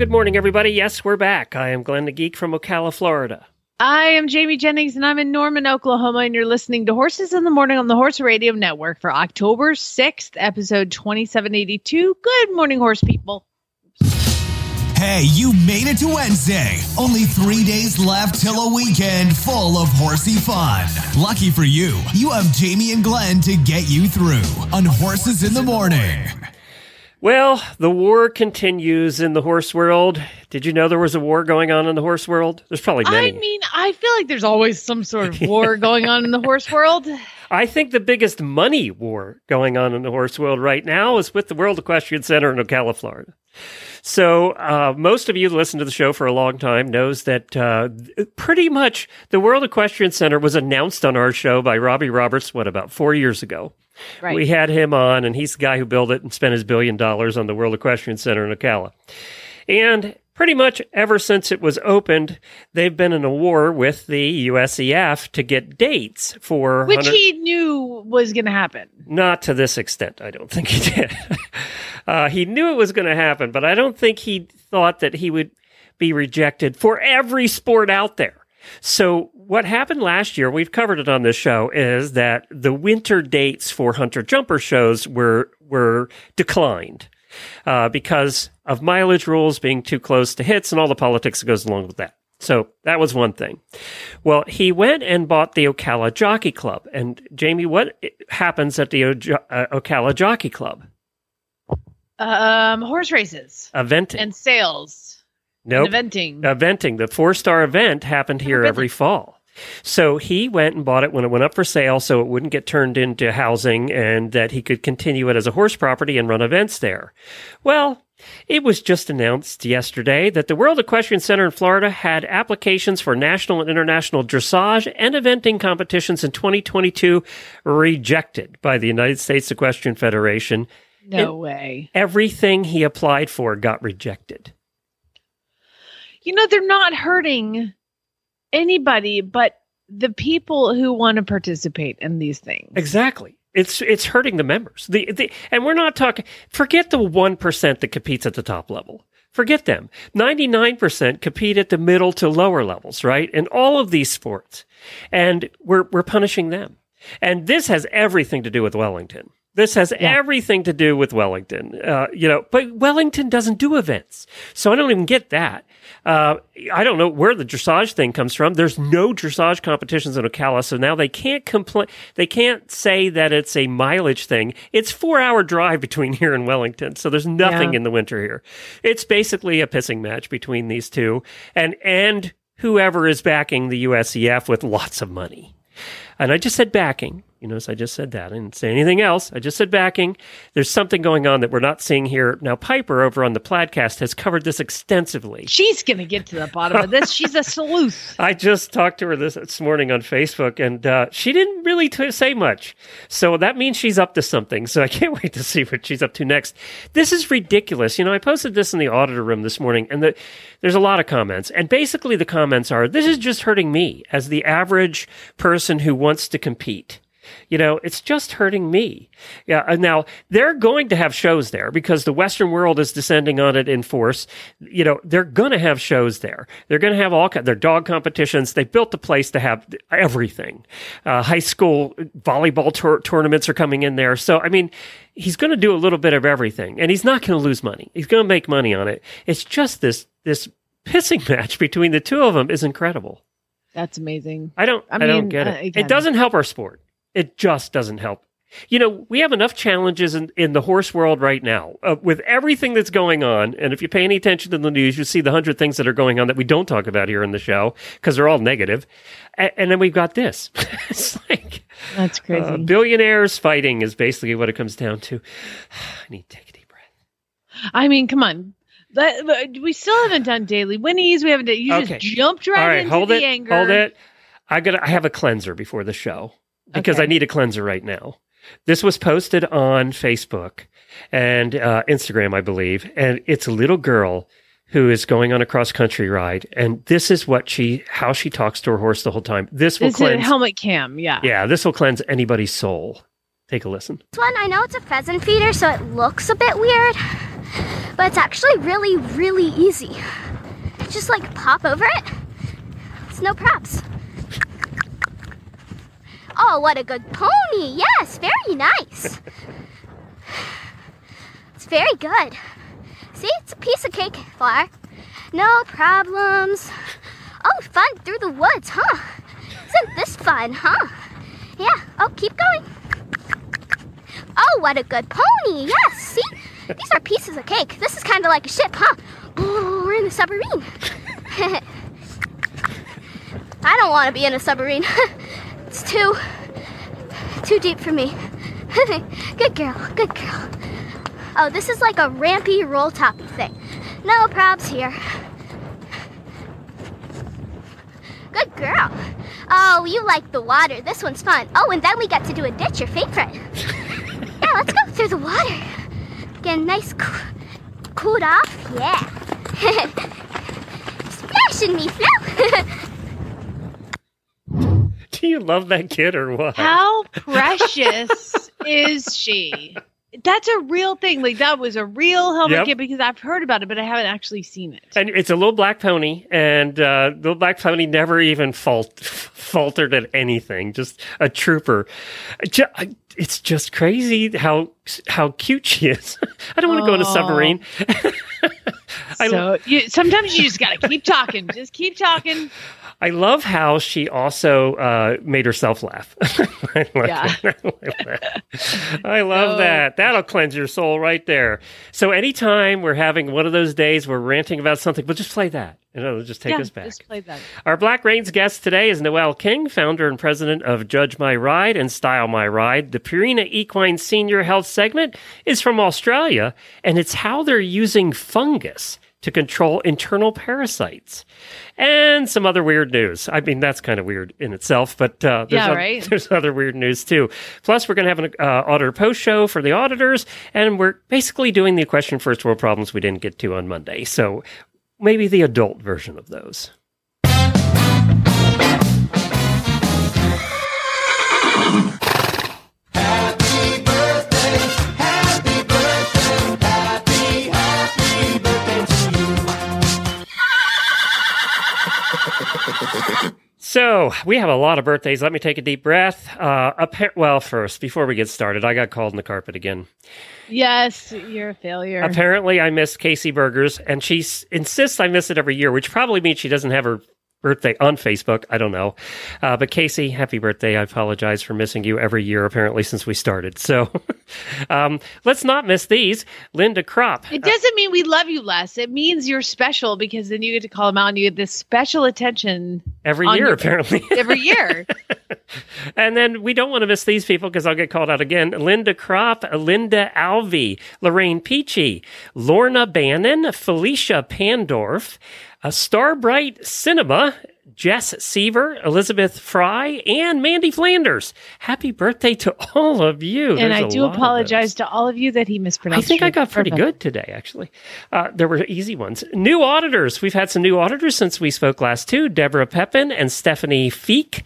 Good morning, everybody. Yes, we're back. I am Glenn the Geek from Ocala, Florida. I am Jamie Jennings and I'm in Norman, Oklahoma, and you're listening to Horses in the Morning on the Horse Radio Network for October 6th, episode 2782. Good morning, horse people. Hey, you made it to Wednesday. Only three days left till a weekend full of horsey fun. Lucky for you, you have Jamie and Glenn to get you through on Horses in the Morning. Well, the war continues in the horse world. Did you know there was a war going on in the horse world? There's probably many. I mean, I feel like there's always some sort of war going on in the horse world. I think the biggest money war going on in the horse world right now is with the World Equestrian Center in Ocala, Florida. So, uh, most of you who listen to the show for a long time knows that uh, pretty much the World Equestrian Center was announced on our show by Robbie Roberts, what, about four years ago? Right. We had him on, and he's the guy who built it and spent his billion dollars on the World Equestrian Center in Ocala. And pretty much ever since it was opened, they've been in a war with the USEF to get dates for Which 100 he knew was going to happen. not to this extent. I don't think he did. uh, he knew it was going to happen, but I don't think he thought that he would be rejected for every sport out there. So what happened last year, we've covered it on this show, is that the winter dates for hunter jumper shows were were declined uh, because of mileage rules being too close to HITS and all the politics that goes along with that. So that was one thing. Well, he went and bought the Ocala Jockey Club. And Jamie, what happens at the uh, Ocala Jockey Club? Um, horse races Eventing. and sales nope. eventing. Eventing. The four star event happened here every fall. So he went and bought it when it went up for sale so it wouldn't get turned into housing and that he could continue it as a horse property and run events there. Well, it was just announced yesterday that the World Equestrian Center in Florida had applications for national and international dressage and eventing competitions in 2022 rejected by the United States Equestrian Federation. no way. Everything he applied for got rejected. You know, they're not hurting anybody but the people who want to participate in these things. Exactly. It's it's hurting the members. The, the and we're not talking. Forget the one percent that competes at the top level. Forget them. Ninety nine percent compete at the middle to lower levels, right? In all of these sports, and we're we're punishing them. And this has everything to do with Wellington. This has everything to do with Wellington. Uh, you know, but Wellington doesn't do events, so I don't even get that. Uh, I don't know where the dressage thing comes from. There's no dressage competitions in Ocala, so now they can't complain. They can't say that it's a mileage thing. It's four hour drive between here and Wellington, so there's nothing Yeah. in the winter here. It's basically a pissing match between these two, and and whoever is backing the USEF with lots of money. And I just said backing. You notice I just said that. I didn't say anything else. I just said backing. There's something going on that we're not seeing here. Now, Piper over on the Plaidcast has covered this extensively. She's going to get to the bottom of this. She's a sleuth. I just talked to her this, this morning on Facebook, and uh, she didn't really t- say much. So that means she's up to something. So I can't wait to see what she's up to next. This is ridiculous. You know, I posted this in the auditor room this morning, and the, there's a lot of comments. And basically, the comments are this is just hurting me as the average person who wants to compete. You know, it's just hurting me. Yeah. and Now they're going to have shows there because the Western world is descending on it in force. You know, they're going to have shows there. They're going to have all their dog competitions. They built the place to have everything. Uh, high school volleyball tour- tournaments are coming in there. So, I mean, he's going to do a little bit of everything and he's not going to lose money. He's going to make money on it. It's just this, this pissing match between the two of them is incredible. That's amazing. I don't. I, I don't get uh, it. again- It doesn't help our sport. It just doesn't help. You know, we have enough challenges in, in the horse world right now uh, with everything that's going on. And if you pay any attention to the news, you see the hundred things that are going on that we don't talk about here in the show because they're all negative. A- and then we've got this. it's like That's crazy. uh, billionaires fighting is basically what it comes down to. I need to take a deep breath. I mean, come on. But we still haven't done daily Winnies. We haven't. Done, you Okay. just jumped right All right, into hold the it. anger. Hold it. I got. I have a cleanser before the show because Okay. I need a cleanser right now. This was posted on Facebook and uh, Instagram, I believe, and it's a little girl who is going on a cross country ride, and this is what she, how she talks to her horse the whole time. This will This is a cleanse. helmet cam. Yeah. yeah, this will cleanse anybody's soul. Take a listen. This one, I know it's a pheasant feeder, so it looks a bit weird, but it's actually really, really easy. Just like pop over it. It's no props. Oh, what a good pony! Yes, very nice. It's very good. See, it's a piece of cake, Flower. No problems. Oh, fun through the woods, huh? Isn't this fun, huh? Yeah, oh, keep going. Oh, what a good pony! Yes, see? These are pieces of cake. This is kind of like a ship, huh? Oh, we're in a submarine. I don't want to be in a submarine. it's too, too deep for me. good girl, good girl. Oh, this is like a rampy roll toppy thing. No probs here. Good girl. Oh, you like the water. This one's fun. Oh, and then we get to do a ditch, your favorite. yeah, let's go through the water. Get nice coo- cooled off. Yeah. Splashing me, Flo. Do you love that kid or what? How precious is she? That's a real thing. Like that was a real helmet Yep. kit because I've heard about it, but I haven't actually seen it. And it's a little black pony, and uh, the little black pony never even fault, faltered at anything. Just a trooper. It's just crazy how how cute she is. I don't want to go in a submarine. I, so you, sometimes you just gotta keep talking. Just keep talking. I love how she also uh, made herself laugh. I like Yeah. that. I like that. I love So- that. That'll cleanse your soul right there. So anytime we're having one of those days we're ranting about something, we'll just play that. And it'll just take yeah, us back. just play that. Our Black Reins guest today is Noelle King, founder and president of Judge My Ride and Style My Ride. The Purina Equine Senior Health segment is from Australia, and it's how they're using fungus to control internal parasites. And some other weird news. I mean, that's kind of weird in itself, but uh, there's, Yeah, right? there's other weird news too. Plus, we're going to have an uh, auditor post show for the auditors, and we're basically doing the question first world problems we didn't get to on Monday. So maybe the adult version of those. So we have a lot of birthdays. Let me take a deep breath. Uh, appa- well, first, before we get started, I got called in the carpet again. Yes, you're a failure. Apparently, I missed Casey Burgers, and she s- insists I miss it every year, which probably means she doesn't have her birthday on Facebook. I don't know. Uh, but Casey, happy birthday. I apologize for missing you every year, apparently, since we started. So um, let's not miss these. Linda Kropp. It doesn't mean we love you less. It means you're special because then you get to call them out and you get this special attention Every year, your- apparently. every year. And then we don't want to miss these people because I'll get called out again. Linda Kropp, Linda Alvey, Lorraine Peachy, Lorna Bannon, Felicia Pandorf, uh, Starbright Cinema, Jess Seaver, Elizabeth Fry, and Mandy Flanders. Happy birthday to all of you. and There's I do apologize to all of you that he mispronounced. I think I got pretty Perfect. good today, actually. Uh, there were easy ones. New auditors. We've had some new auditors since we spoke last, too. Deborah Pepin and Stephanie Feek.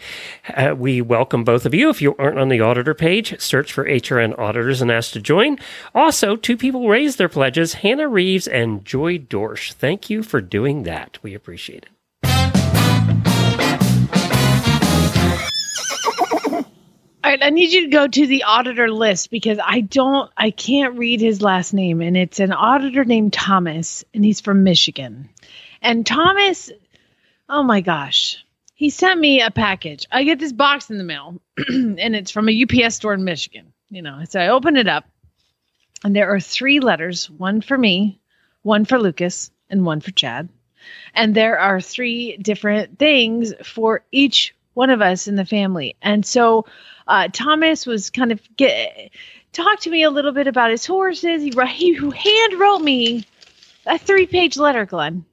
Uh, we welcome both of you. If you aren't on the auditor page, search for HRN auditors and ask to join. Also, two people raised their pledges Hannah Reeves and Joy Dorsch. Thank you for doing that. We appreciate it. All right, I need you to go to the auditor list because I don't, I can't read his last name, and it's an auditor named Thomas, and he's from Michigan. And Thomas, oh my gosh, he sent me a package. I get this box in the mail, and it's from a UPS store in Michigan. You know, so I open it up, and there are three letters: one for me, one for Lucas, and one for Chad. And there are three different things for each one of us in the family. And so uh, Thomas was kind of get talk to me a little bit about his horses. He he hand wrote me a three page letter, Glenn,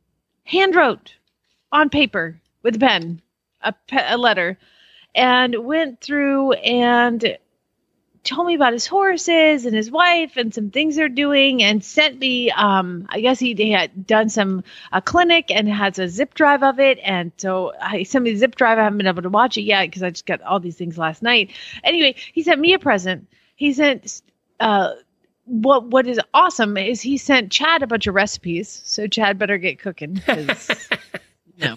hand wrote on paper with a pen, a, pe- a letter, and went through and told me about his horses and his wife and some things they're doing and sent me um i guess he, he had done some a clinic and has a zip drive of it. And so i sent me the zip drive. I haven't been able to watch it yet because i just got all these things last night. Anyway he sent me a present. He sent uh what what is awesome is he sent chad a bunch of recipes. So chad better get cooking 'cause, no.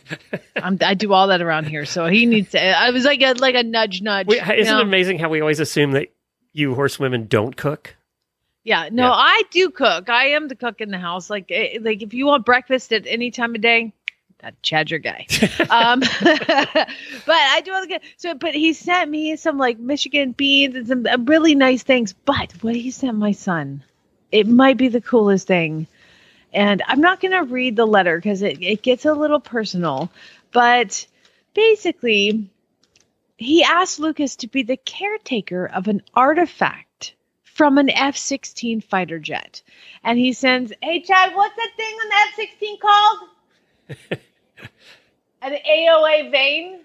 I'm, i do all that around here. So he needs to i was like a like a nudge nudge We, isn't know? it amazing how we always assume that you horsewomen don't cook? Yeah, no, Yeah. I do cook. I am the cook in the house. Like, eh, like if you want breakfast at any time of day, that Chad's your guy. um, but I do all the good. So, but he sent me some like Michigan beans and some uh, really nice things. But what he sent my son, it might be the coolest thing. And I'm not going to read the letter because it, it gets a little personal. But basically, he asked Lucas to be the caretaker of an artifact from an F 16 fighter jet. And he sends, Hey, Chad, what's that thing on the F 16 called? An AOA vane?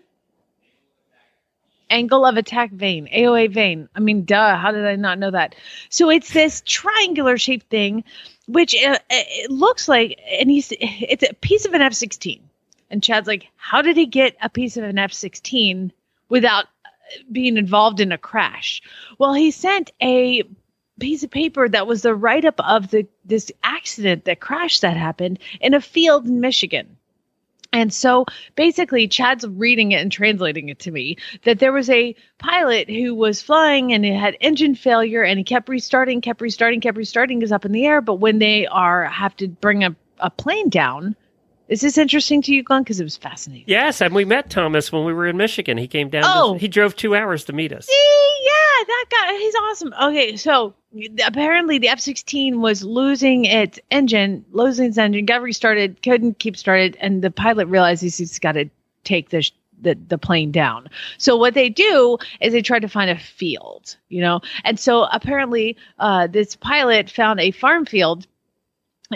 Angle of attack vane, AOA vane. I mean, duh, how did I not know that? So it's this triangular shaped thing, which uh, it looks like, and he's, it's a piece of an F 16. And Chad's like, How did he get a piece of an F 16 without being involved in a crash? Well, he sent a piece of paper that was the write up of the this accident, that crash that happened in a field in Michigan. And so basically, Chad's reading it and translating it to me that there was a pilot who was flying and it had engine failure and he kept restarting, kept restarting, kept restarting, is up in the air. But when they are have to bring a, a plane down, is this interesting to you, Glenn? Because it was fascinating. Yes, and we met Thomas when we were in Michigan. He came down. Oh. To, he drove two hours to meet us. See, yeah, that guy, he's awesome. Okay, so apparently the F 16 was losing its engine, losing its engine, got restarted, couldn't keep started, and the pilot realized he's, he's got to take the, the the plane down. So what they do is they try to find a field, you know, and so apparently uh, this pilot found a farm field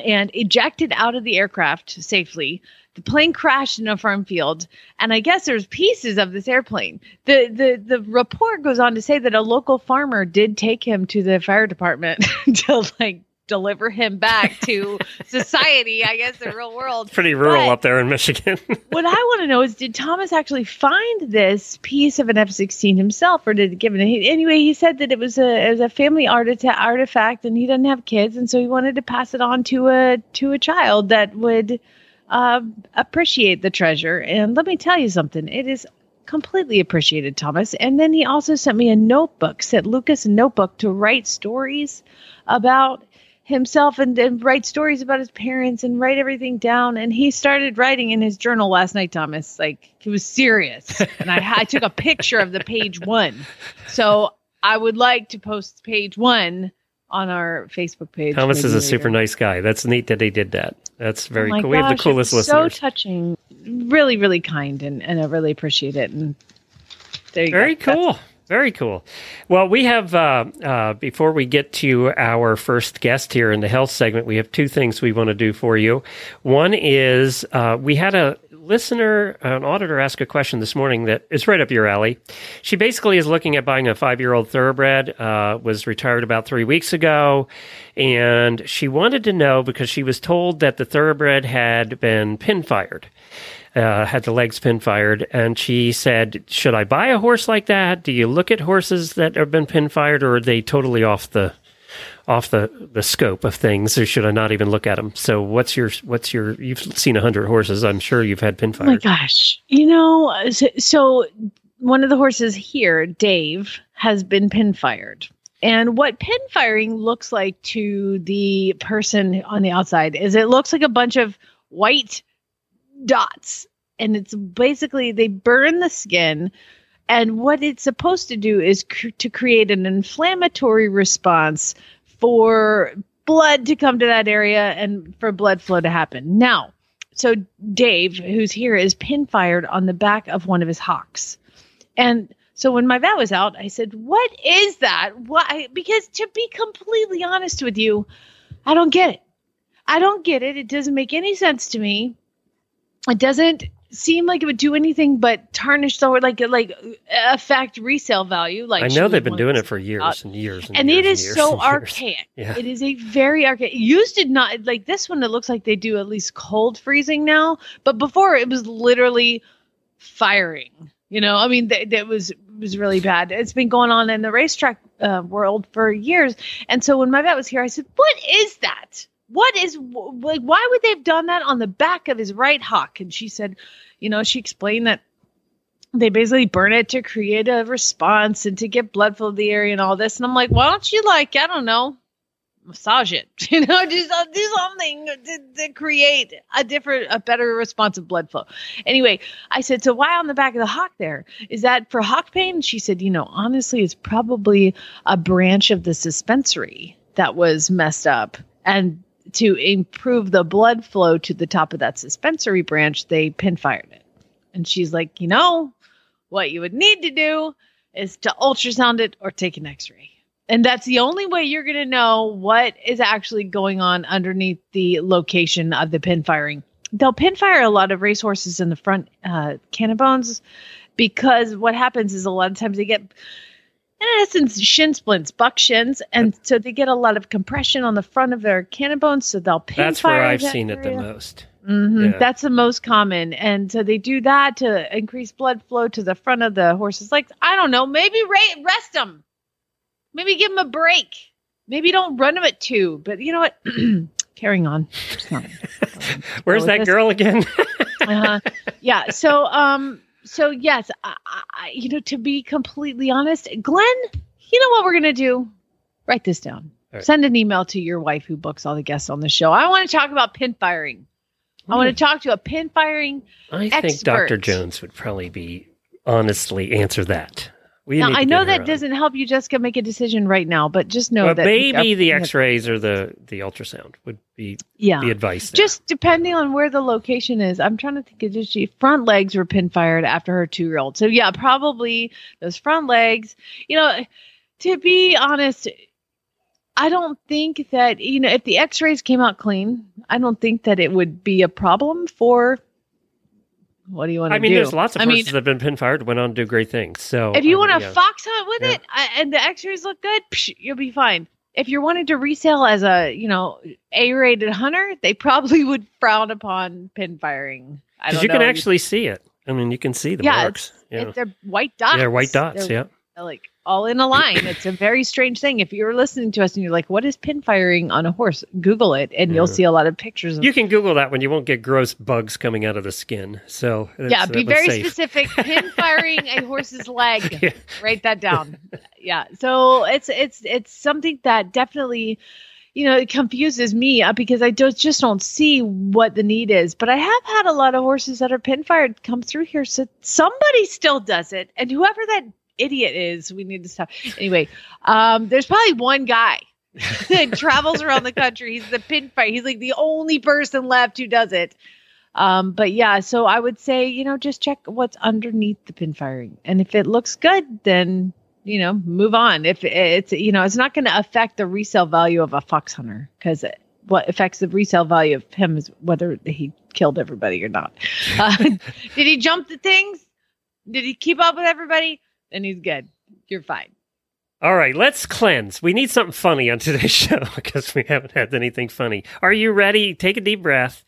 and ejected out of the aircraft safely. The plane crashed in a farm field, and I guess there's pieces of this airplane. The the the report goes on to say that a local farmer did take him to the fire department to like deliver him back to society, I guess the real world. Pretty rural But- up there in Michigan. what I want to know is, did Thomas actually find this piece of an F-16 himself, or did he give it? He, anyway, he said that it was a it was a family artita- artifact, and he doesn't have kids, and so he wanted to pass it on to a to a child that would uh, appreciate the treasure. And let me tell you something, it is completely appreciated, Thomas. And then he also sent me a notebook, sent Lucas a notebook to write stories about himself and, and write stories about his parents and write everything down. And he started writing in his journal last night, Thomas. Like he was serious. And I, I took a picture of the page one. So I would like to post page one on our Facebook page. Thomas is a super nice guy. That's neat that he did that. That's very Oh cool. we have the coolest listeners. So touching, really, really kind, and, and I really appreciate it. And there you Very go. That's- cool. Very cool. Well, we have, uh, uh, before we get to our first guest here in the health segment, we have two things we want to do for you. One is uh, we had a listener, an auditor, ask a question this morning that is right up your alley. She basically is looking at buying a five year old thoroughbred, uh, was retired about three weeks ago, and she wanted to know because she was told that the thoroughbred had been pin fired uh, had the legs pin fired, and she said, "Should I buy a horse like that? Do you look at horses that have been pin fired, or are they totally off the off the, the scope of things, or should I not even look at them?" So, what's your what's your? You've seen a hundred horses, I'm sure you've had pin Oh my gosh. You know, so, so one of the horses here, Dave, has been pin fired. And what pin firing looks like to the person on the outside is it looks like a bunch of white dots. And it's basically they burn the skin. And what it's supposed to do is cr- to create an inflammatory response for blood to come to that area and for blood flow to happen. Now, so Dave, who's here, is pin fired on the back of one of his hocks. And so when my vet was out, I said, What is that? Why? Because to be completely honest with you, I don't get it. I don't get it. It doesn't make any sense to me. It doesn't seem like it would do anything but tarnish the like like affect resale value. Like I know they've been doing it for years out. and years and and years it is years so and archaic. Yeah. It is a very archaic. Used did not like this one. It looks like they do at least cold freezing now, but before it was literally firing. You know, I mean, that that was was really bad. It's been going on in the racetrack uh, world for years, and so when my vet was here, I said, "What is that? What is like? Why would they have done that on the back of his right hock?" And she said, "You know," she explained that they basically burn it to create a response and to get blood flow to the area and all this. And I'm like, why don't you like, I don't know, massage it, you know, do, do something to, to create a different, a better response of blood flow. Anyway, I said, so why on the back of the hock there? Is that for hock pain? She said, you know, honestly, it's probably a branch of the suspensory that was messed up. And to improve the blood flow to the top of that suspensory branch, they pin fired it. And she's like, you know, what you would need to do is to ultrasound it or take an x ray. And that's the only way you're going to know what is actually going on underneath the location of the pin firing. They'll pin fire a lot of racehorses in the front uh, cannon bones because what happens is a lot of times they get, in essence, shin splints, buck shins. And so they get a lot of compression on the front of their cannon bones. So they'll pin That's where I've that seen it the area. most. hmm Yeah. That's the most common. And so they do that to increase blood flow to the front of the horse's legs. I don't know. Maybe rest them. Maybe give them a break. Maybe don't run them at two. But you know what? Carrying on. Where's that this- girl again? uh-huh. Yeah. So, um, so yes, I, I, you know, to be completely honest, Glenn, you know what we're gonna do? Write this down. Right. Send an email to your wife who books all the guests on the show. I want to talk about pin firing. I want to hmm. talk to a pin firing. I think Dr. Jones would probably be honestly answer that. We Now, I know that on. doesn't help you, Jessica, make a decision right now, but just know Well, that maybe the X-rays or the the ultrasound would be Yeah. the advice. There. Just depending on where the location is. I'm trying to think of just she front legs were pin fired after her two year old. So yeah, probably those front legs. You know, to be honest, I don't think that, you know, if the x rays came out clean, I don't think that it would be a problem for what do you want to do? I mean, do? there's lots of I horses mean, that have been pin fired went on to do great things. So if you I want mean, to yeah. fox hunt with Yeah. it I, and the x-rays look good psh, you'll be fine if you're wanting to resell as a you know a-rated hunter they probably would frown upon pin firing because don't you can actually see it. I mean, you can see the yeah, marks. it's, Yeah, it's they're white dots yeah, white dots. They're, yeah. like all in a line. It's a very strange thing. If you're listening to us and you're like what is pin firing on a horse? Google it and you'll see a lot of pictures of You can Google that when you won't get gross bugs coming out of the skin. So yeah be very safe. specific. Pin firing a horse's leg. Yeah. write that down. Yeah. So it's it's it's something that definitely you know it confuses me uh, because i don't, just don't see what the need is. But i have had a lot of horses that are pin fired come through here. So somebody still does it. And whoever that idiot is we need to stop anyway um there's probably one guy that travels around the country he's the pin fire he's like the only person left who does it um, but yeah, so I would say, you know, just check what's underneath the pin firing. And if it looks good, then, you know, move on. If it's, you know, it's not going to affect the resale value of a fox hunter because what affects the resale value of him is whether he killed everybody or not. Uh, did he jump the things? Did he keep up with everybody? Then he's good. You're fine. All right, let's cleanse. We need something funny on today's show because we haven't had anything funny. Are you ready? Take a deep breath,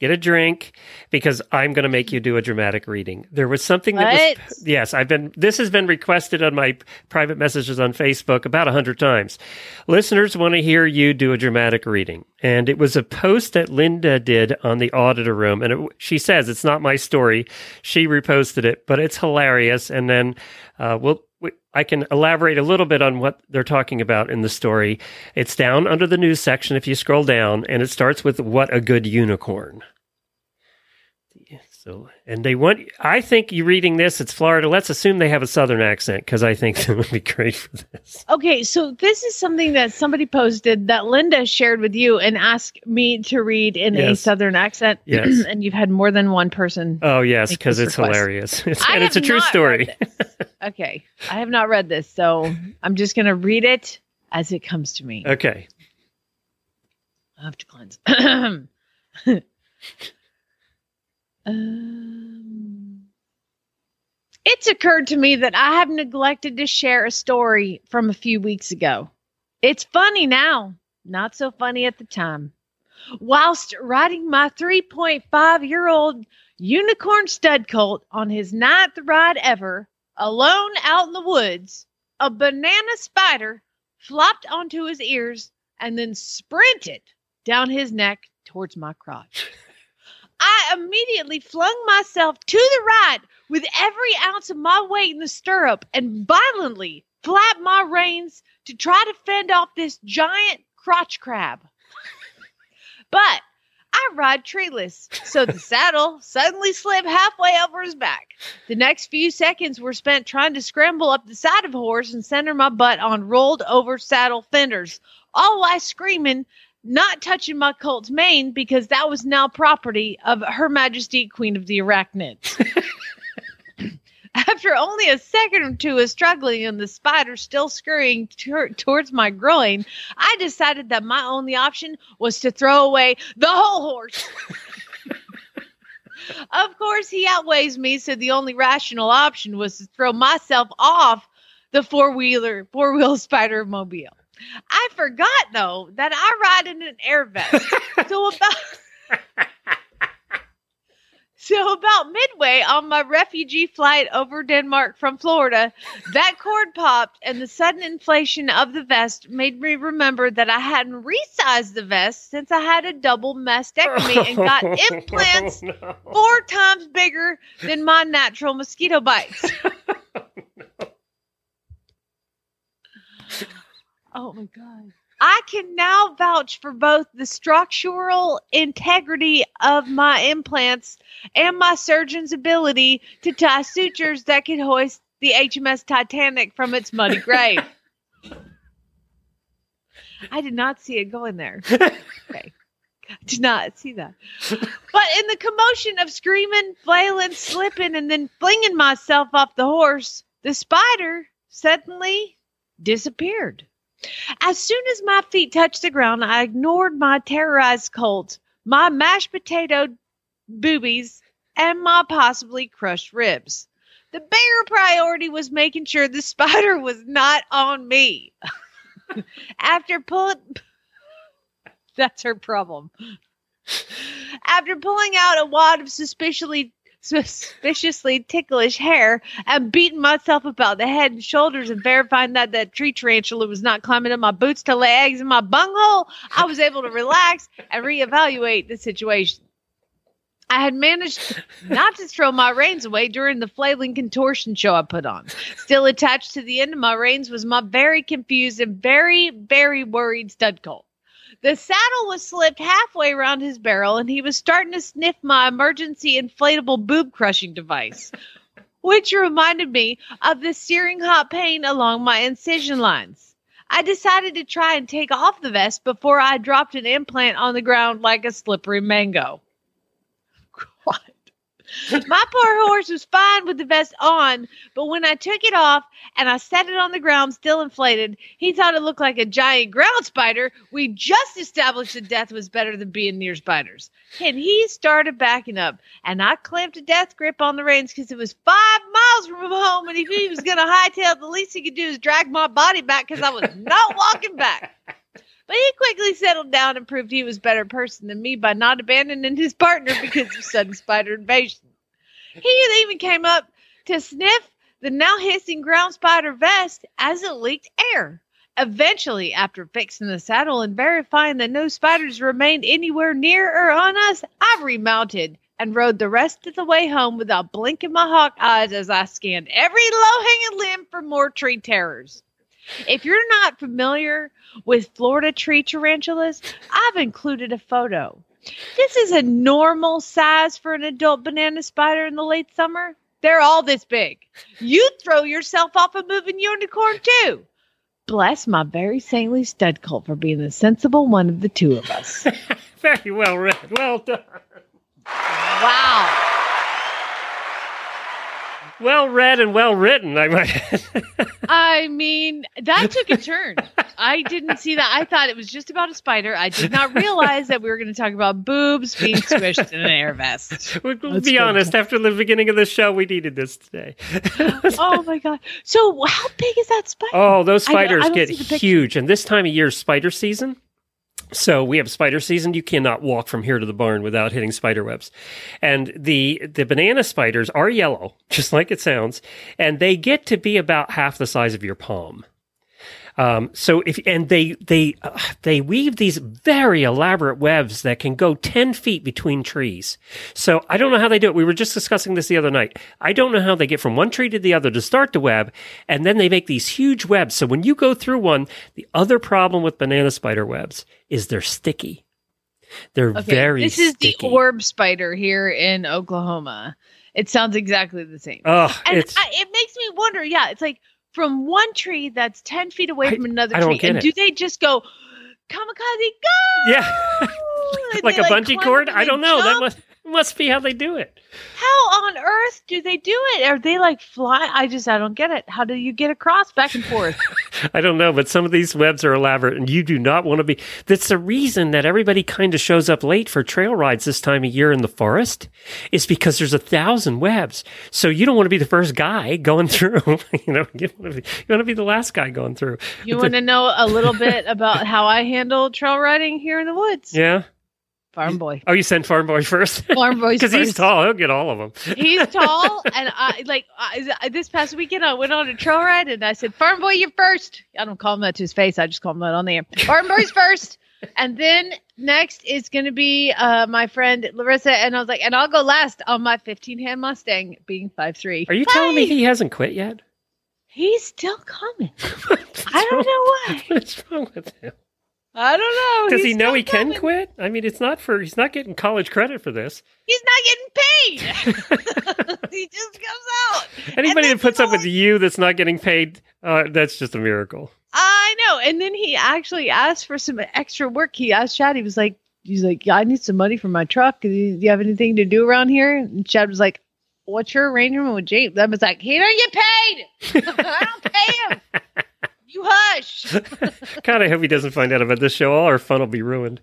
get a drink, because I'm going to make you do a dramatic reading. There was something that What? was yes, I've been. This has been requested on my private messages on Facebook about a hundred times. Listeners want to hear you do a dramatic reading, and it was a post that Linda did on the auditor room, and it, she says it's not my story. She reposted it, but it's hilarious. And then uh, we'll. I can elaborate a little bit on what they're talking about in the story. It's down under the news section if you scroll down, and it starts with "What a good unicorn." So, and they want. I think you reading this. It's Florida. Let's assume they have a Southern accent because I think that would be great for this. Okay, so this is something that somebody posted that Linda shared with you and asked me to read in a southern accent. Yes. and you've had more than one person. Oh yes, because it's request. hilarious, It's- and it's a true story. okay, I have not read this, so I'm just going to read it as it comes to me. Okay, I have to cleanse. um, it's occurred to me that I have neglected to share a story from a few weeks ago. It's funny now, not so funny at the time. Whilst riding my 3.5 year old unicorn stud colt on his ninth ride ever, alone out in the woods, a banana spider flopped onto his ears and then sprinted down his neck towards my crotch. I immediately flung myself to the right with every ounce of my weight in the stirrup and violently flapped my reins to try to fend off this giant crotch crab. but I ride treeless, so the saddle suddenly slipped halfway over his back. The next few seconds were spent trying to scramble up the side of a horse and center my butt on rolled over saddle fenders, all while screaming, not touching my colt's mane because that was now property of Her Majesty Queen of the Arachnids. After only a second or two of struggling and the spider still scurrying t- towards my groin, I decided that my only option was to throw away the whole horse. of course, he outweighs me, so the only rational option was to throw myself off the four wheeler, four wheel spider mobile. I forgot though that I ride in an air vest. so about So about midway on my refugee flight over Denmark from Florida, that cord popped and the sudden inflation of the vest made me remember that I hadn't resized the vest since I had a double mastectomy and got implants Oh, no. four times bigger than my natural mosquito bites. oh my god. I can now vouch for both the structural integrity of my implants and my surgeon's ability to tie sutures that could hoist the HMS Titanic from its muddy grave. I did not see it going there. Okay. I did not see that. But in the commotion of screaming, flailing, slipping, and then flinging myself off the horse, the spider suddenly disappeared. As soon as my feet touched the ground, I ignored my terrorized colt, my mashed potato boobies, and my possibly crushed ribs. The bigger priority was making sure the spider was not on me. After pulling, that's her problem. After pulling out a wad of suspiciously suspiciously ticklish hair and beating myself about the head and shoulders and verifying that that tree tarantula was not climbing up my boots to lay eggs in my bunghole, I was able to relax and reevaluate the situation. I had managed not to throw my reins away during the flailing contortion show I put on. Still attached to the end of my reins was my very confused and very, very worried stud colt. The saddle was slipped halfway around his barrel, and he was starting to sniff my emergency inflatable boob crushing device, which reminded me of the searing hot pain along my incision lines. I decided to try and take off the vest before I dropped an implant on the ground like a slippery mango. My poor horse was fine with the vest on, but when I took it off and I set it on the ground still inflated, he thought it looked like a giant ground spider. We just established that death was better than being near spiders. And he started backing up, and I clamped a death grip on the reins because it was five miles from home, and if he was going to hightail, the least he could do is drag my body back because I was not walking back. But he quickly settled down and proved he was a better person than me by not abandoning his partner because of sudden spider invasion. He even came up to sniff the now hissing ground spider vest as it leaked air. Eventually, after fixing the saddle and verifying that no spiders remained anywhere near or on us, I remounted and rode the rest of the way home without blinking my hawk eyes as I scanned every low hanging limb for more tree terrors. If you're not familiar with Florida tree tarantulas, I've included a photo. This is a normal size for an adult banana spider in the late summer. They're all this big. You'd throw yourself off a moving unicorn too. Bless my very saintly stud cult for being the sensible one of the two of us. Very well read. Well done. Wow. Well read and well written. I might. I mean, that took a turn. I didn't see that. I thought it was just about a spider. I did not realize that we were going to talk about boobs being squished in an air vest. we'll we'll be good. honest. After the beginning of the show, we needed this today. Oh my god! So how big is that spider? Oh, those I don't- I spiders don't get see the picture. huge, and this time of year is spider season. So we have spider season. You cannot walk from here to the barn without hitting spider webs. And the the banana spiders are yellow, just like it sounds, and they get to be about half the size of your palm. Um, so if and they they uh, they weave these very elaborate webs that can go ten feet between trees. So I don't know how they do it. We were just discussing this the other night. I don't know how they get from one tree to the other to start the web, and then they make these huge webs. So when you go through one, the other problem with banana spider webs is they're sticky. They're Okay, very this is sticky. the orb spider here in Oklahoma. It sounds exactly the same. Oh, and I, it makes me wonder. Yeah, it's like from one tree that's ten feet away I- from another tree, and it. do they just go kamikaze go? yeah, like a bungee cord. I don't know. That jump? must must be how they do it. How on earth do they do it? Are they like fly? I just I don't get it. How do you get across back and forth? I don't know, but some of these webs are elaborate, and you do not want to be. That's the reason that everybody kind of shows up late for trail rides this time of year in the forest, is because there's a thousand webs. So you don't want to be the first guy going through. you know, you want to be, you want to be the last guy going through. You want to know a little bit about how I handle trail riding here in the woods? Yeah. Farm boy. Oh, you sent Farm Boy first Farm boys because he's tall. He'll get all of them. He's tall, and I like I, this past weekend I went on a trail ride, and I said, "Farm boy, you're first. I don't call him that to his face. I just call him that on the air. Farm boy's first, and then next is going to be uh, my friend Larissa, and I was like, and I'll go last on my 15 hand Mustang, being five three. Are you telling me he hasn't quit yet? He's still coming. I don't know why. What's wrong with him? I don't know. Does He's he know he can quit? I mean, it's not for. He's not getting college credit for this. He's not getting paid. he just comes out. Anybody that puts up with you that's not getting paid, uh, that's just a miracle. I know. And then he actually asked for some extra work. He asked Chad, he was like, he's like, yeah, I need some money for my truck. Do you, do you have anything to do around here? And Chad was like, what's your arrangement with James? I was like, he don't get paid. I don't pay him. You hush. God, I hope he doesn't find out about this show. All our fun will be ruined.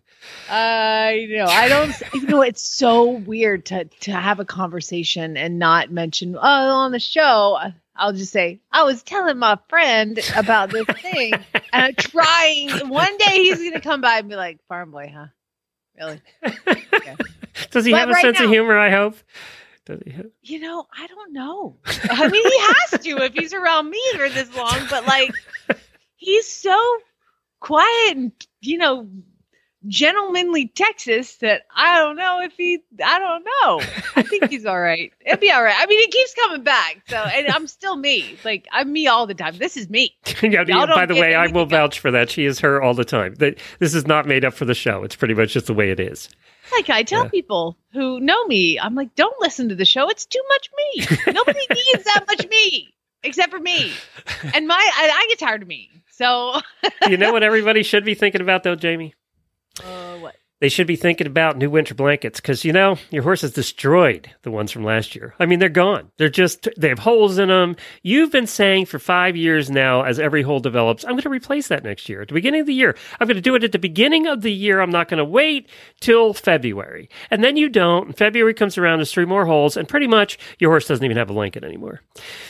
I know. I don't. You know, it's so weird to to have a conversation and not mention. Oh, on the show, I'll just say I was telling my friend about this thing, and I'm trying. One day he's gonna come by and be like, "Farm boy, huh? Really? Does he But have a right sense of humor? I hope. Does he? Have... You know, I don't know. I mean, he has to if he's around me for this long. But like, he's so quiet and you know." Gentlemanly Texas, that I don't know if he, I don't know. I think he's all right. It'd be all right. I mean, he keeps coming back, so and I'm still me. Like I'm me all the time. This is me. yeah, Y'all by the way, I will else. vouch for that. She is her all the time. That this is not made up for the show. It's pretty much just the way it is. Like I tell Yeah. people who know me, I'm like, don't listen to the show. It's too much me. Nobody needs that much me except for me. And my, I, I get tired of me. So, you know what everybody should be thinking about, though, Jamie? uh, what? They should be thinking about new winter blankets because you know your horse has destroyed the ones from last year. I mean, they're gone. They're just they have holes in them. You've been saying for five years now, as every hole develops, I'm going to replace that next year at the beginning of the year. I'm going to do it at the beginning of the year. I'm not going to wait till February, and then you don't. And February comes around, there's three more holes, and pretty much your horse doesn't even have a blanket anymore.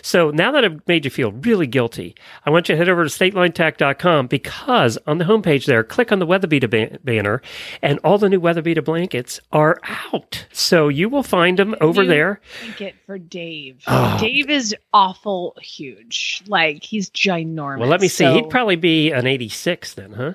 So now that I've made you feel really guilty, I want you to head over to statelinetack.com because on the homepage there, click on the WeatherBeeta ba- banner, and all the new WeatherBeeta blankets are out. So you will find them over New there. Blanket for Dave. Oh. Dave is awful huge. Like he's ginormous. Well, let me see. So, He'd probably be an 86 then, huh?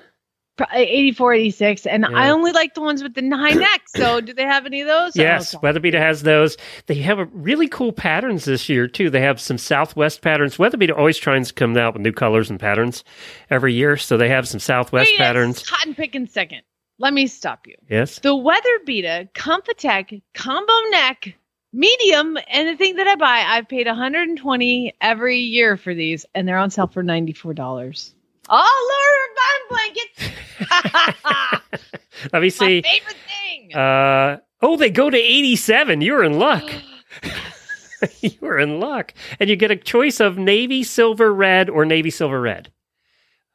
pro- uh, 84, 86. And I only like the ones with the high neck. So do they have any of those? Oh, yes, Oh, WeatherBeeta has those. They have a really cool patterns this year too. They have some Southwest patterns. WeatherBeeta always tries to come out with new colors and patterns every year, so they have some Southwest Wait patterns. Cotton picking second. Let me stop you. Yes. The WeatherBeeta ComFiTec combo neck medium and the thing that I buy, I've paid 120 every year for these, and they're on sale for $94. Oh, Lord, we're buying blankets. Let me My see. favorite thing. Uh, oh, they go to 87. You're in luck. you are in luck. And you get a choice of navy, silver, red, or navy, silver, red.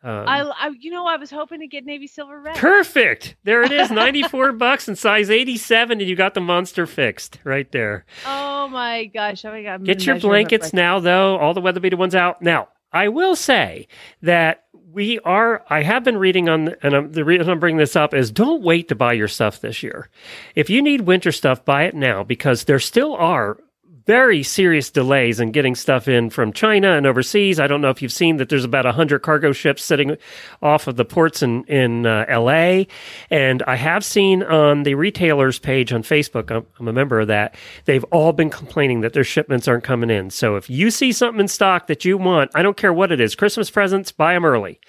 Um, I, I, you know, I was hoping to get navy silver red. perfect. There it is, 94 bucks and size 87, and you got the monster fixed right there. Oh my gosh! Oh my god! I'm Get your blankets right now, though. All the WeatherBeeta ones out. Now, I will say that we are, I have been reading on, and I'm, the reason I'm bringing this up is don't wait to buy your stuff this year. If you need winter stuff, buy it now because there still are very serious delays in getting stuff in from China and overseas. I don't know if you've seen that there's about 100 cargo ships sitting off of the ports in, in uh, LA. And I have seen on the retailers page on Facebook, I'm, I'm a member of that, they've all been complaining that their shipments aren't coming in. So if you see something in stock that you want, I don't care what it is, Christmas presents, buy them early.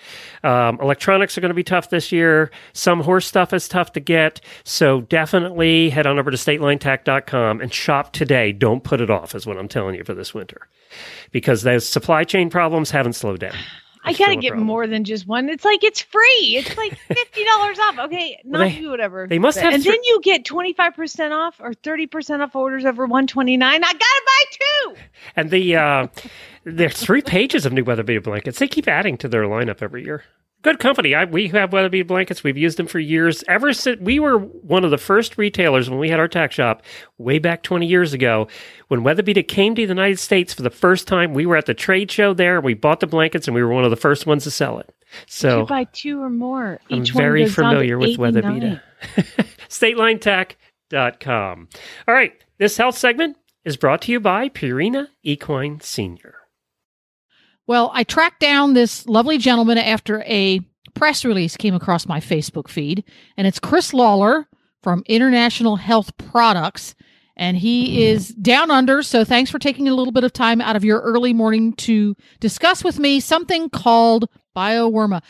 Um, electronics are going to be tough this year. Some horse stuff is tough to get. So definitely head on over to statelinetack.com and shop today. Don't put it off, is what I'm telling you for this winter. Because those supply chain problems haven't slowed down. I gotta get problem. more than just one. It's like it's free. It's like fifty dollars off. Okay, not they- you, whatever. they must have and thr- then you get twenty five percent off or thirty percent off orders over one twenty nine. I gotta buy two. And the uh, there's three pages of new weather blankets. They keep adding to their lineup every year. Good company. I, we have WeatherBeeta blankets. We've used them for years. Ever since we were one of the first retailers when we had our tack shop way back 20 years ago. When WeatherBeeta came to the United States for the first time, we were at the trade show there. We bought the blankets and we were one of the first ones to sell it. So if you buy two or more. I'm Each one very goes down to familiar with Weather 89. Beater. StatelineTack.com. All right. This health segment is brought to you by Purina Equine Senior. Well, I tracked down this lovely gentleman after a press release came across my Facebook feed, and it's Chris Lawlor from International Health Products. And he is down under. So thanks for taking a little bit of time out of your early morning to discuss with me something called BioWorma.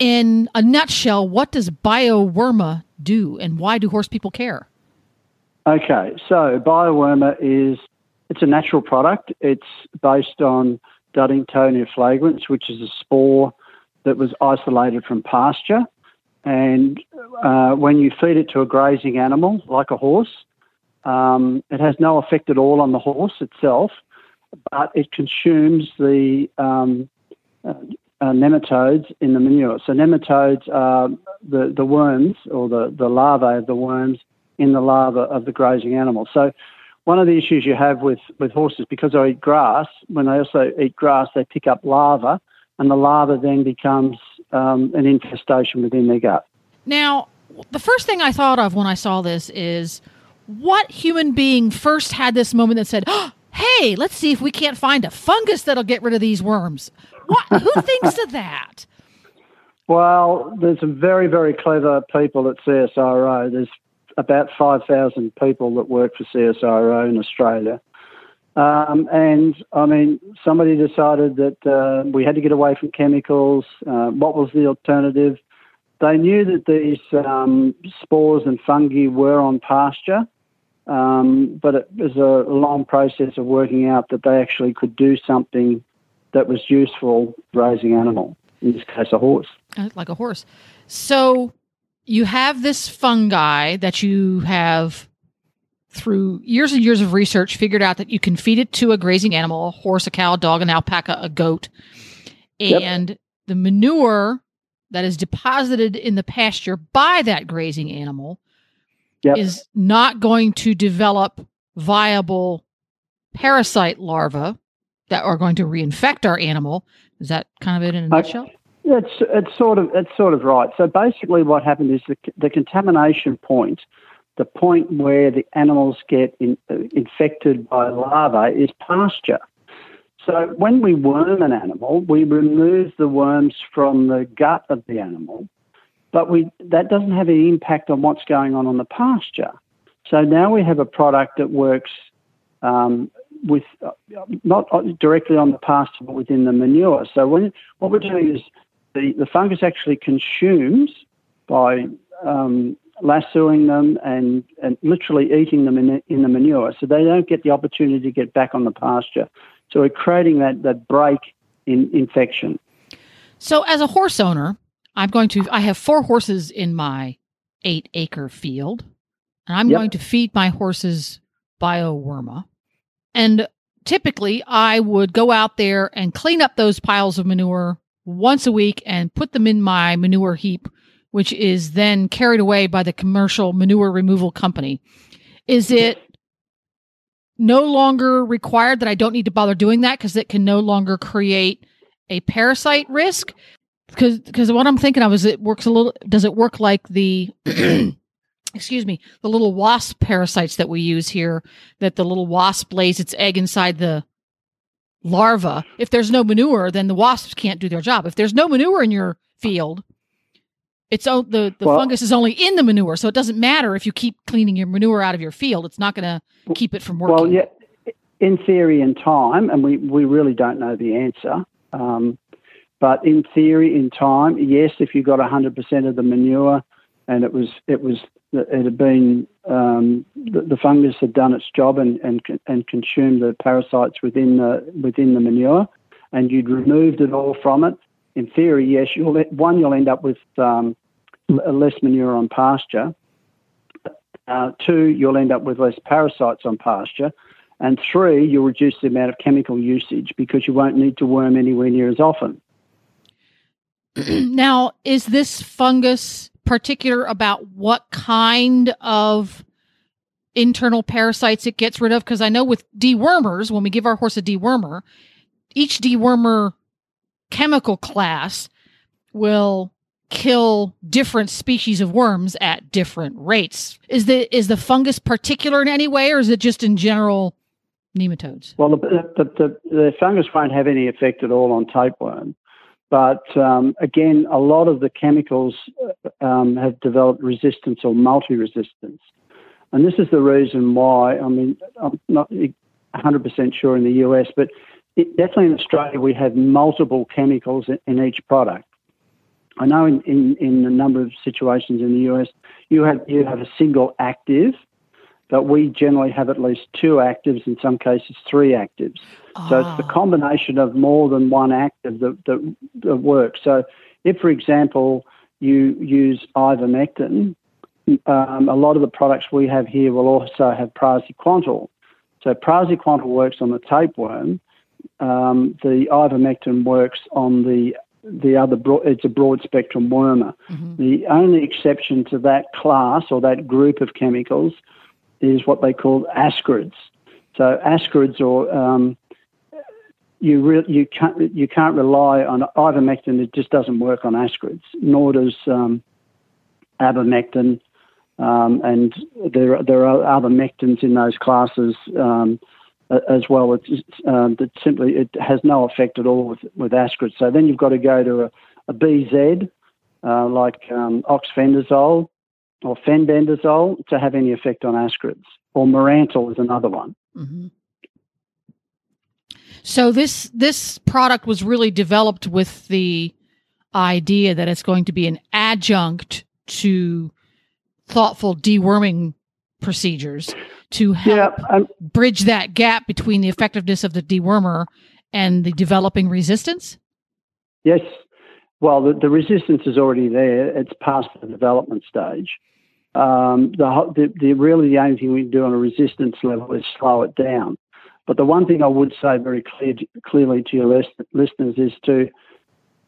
In a nutshell, what does BioWorma do and why do horse people care? Okay, so BioWorma is it's a natural product. It's based on Duddingtonia flagrans, which is a spore that was isolated from pasture. And uh, when you feed it to a grazing animal, like a horse, um, it has no effect at all on the horse itself, but it consumes the um, uh, uh, nematodes in the manure. So nematodes are the, the worms or the, the larvae of the worms in the larva of the grazing animal. So one of the issues you have with, with horses, because they eat grass, when they also eat grass, they pick up larva, and the larva then becomes um, an infestation within their gut. Now, the first thing I thought of when I saw this is what human being first had this moment that said, oh, "Hey, let's see if we can't find a fungus that'll get rid of these worms." What? Who thinks of that? Well, there's some very, very clever people at CSIRO. There's about 5,000 people that work for CSIRO in Australia. Um, and I mean, somebody decided that uh, we had to get away from chemicals. Uh, what was the alternative? They knew that these um, spores and fungi were on pasture, um, but it was a long process of working out that they actually could do something that was useful raising animal, in this case, a horse. Uh, Like a horse. So you have this fungi that you have through years and years of research figured out that you can feed it to a grazing animal, a horse, a cow, a dog, an alpaca, a goat. Yep. And the manure that is deposited in the pasture by that grazing animal Yep. is not going to develop viable parasite larvae that are going to reinfect our animal. Is that kind of it in a nutshell? It's it's sort of it's sort of right. So basically, what happened is the the contamination point, the point where the animals get in, uh, infected by larvae, is pasture. So when we worm an animal, we remove the worms from the gut of the animal, but we that doesn't have any impact on what's going on on the pasture. So now we have a product that works um, with uh, not directly on the pasture, but within the manure. So when what we're doing is the, the fungus actually consumes by um, lassoing them and, and literally eating them in the, in the manure. So they don't get the opportunity to get back on the pasture. So we're creating that, that break in infection. So, as a horse owner, I'm going to, I have four horses in my eight acre field, and I'm Yep. going to feed my horses BioWorma. And typically I would go out there and clean up those piles of manure once a week and put them in my manure heap, which is then carried away by the commercial manure removal company. Is it no longer required that I don't need to bother doing that because it can no longer create a parasite risk? Because because what I'm thinking of is it works a little. Does it work like the excuse me, the little wasp parasites that we use here, that the little wasp lays its egg inside the larva. If there's no manure, then the wasps can't do their job. If there's no manure in your field, it's o- the the Well- fungus is only in the manure, so it doesn't matter if you keep cleaning your manure out of your field. It's not going to keep it from working. Well, yeah, in theory, in time, and we, we really don't know the answer. Um, but in theory, in time, yes, if you've got 100% of the manure and it was it was it had been um, the, the fungus had done its job and, and and consumed the parasites within the within the manure, and you'd removed it all from it. In theory, yes, you'll one you'll end up with um, less manure on pasture. Uh, two, you'll end up with less parasites on pasture. And three, you'll reduce the amount of chemical usage because you won't need to worm anywhere near as often. now, is this fungus particular about what kind of internal parasites it gets rid of? Because I know with dewormers, when we give our horse a dewormer, each dewormer chemical class will kill different species of worms at different rates. Is the is the fungus particular in any way, or is it just in general nematodes? Well, the, the, the, the fungus won't have any effect at all on tapeworm. But um, again, a lot of the chemicals um, have developed resistance or multi resistance. And this is the reason why, I mean, I'm not 100% sure in the US, but it, definitely in Australia, we have multiple chemicals in, each product. I know in, in, in a number of situations in the US, you have, you have a single active, but we generally have at least two actives, in some cases, three actives. So it's the Ah. combination of more than one active that, that, that works. So if, for example, you use ivermectin, um, a lot of the products we have here will also have praziquantel. So praziquantel works on the tapeworm. Um, the ivermectin works on the the other. Broad, it's a broad spectrum wormer. The only exception to that class or that group of chemicals is what they call ascarids. So ascarids or um, you re- you can't you can't rely on ivermectin. It just doesn't work on ascarids. Nor does um, abamectin, um, and there there are other mectins in those classes um, as well. It's um, that simply it has no effect at all with with. So then you've got to go to a, a BZ uh, like um, oxfendazole or fenbendazole to have any effect on ascarids. Or Morantel is another one. Mhm. So this this product was really developed with the idea that it's going to be an adjunct to thoughtful deworming procedures to help Yeah, bridge that gap between the effectiveness of the dewormer and the developing resistance. Yes. Well, the, the resistance is already there. It's past the development stage. Um, the, the, the really the only thing we can do on a resistance level is slow it down. But the one thing I would say very clear, clearly to your listeners is to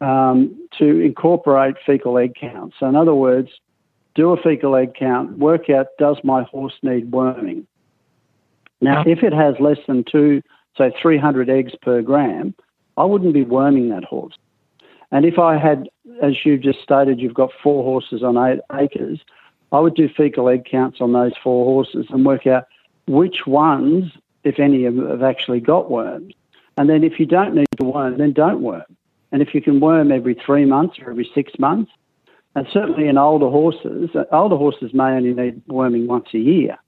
um, to incorporate fecal egg counts. So in other words, do a fecal egg count. Work out does my horse need worming. Now, if it has less than two, say 300 eggs per gram, I wouldn't be worming that horse. And if I had, as you've just stated, you've got four horses on eight acres, I would do fecal egg counts on those four horses and work out which ones, if any, have, have actually got worms. And then if you don't need to worm, then don't worm. And if you can worm every three months or every six months, and certainly in older horses, uh, older horses may only need worming once a year.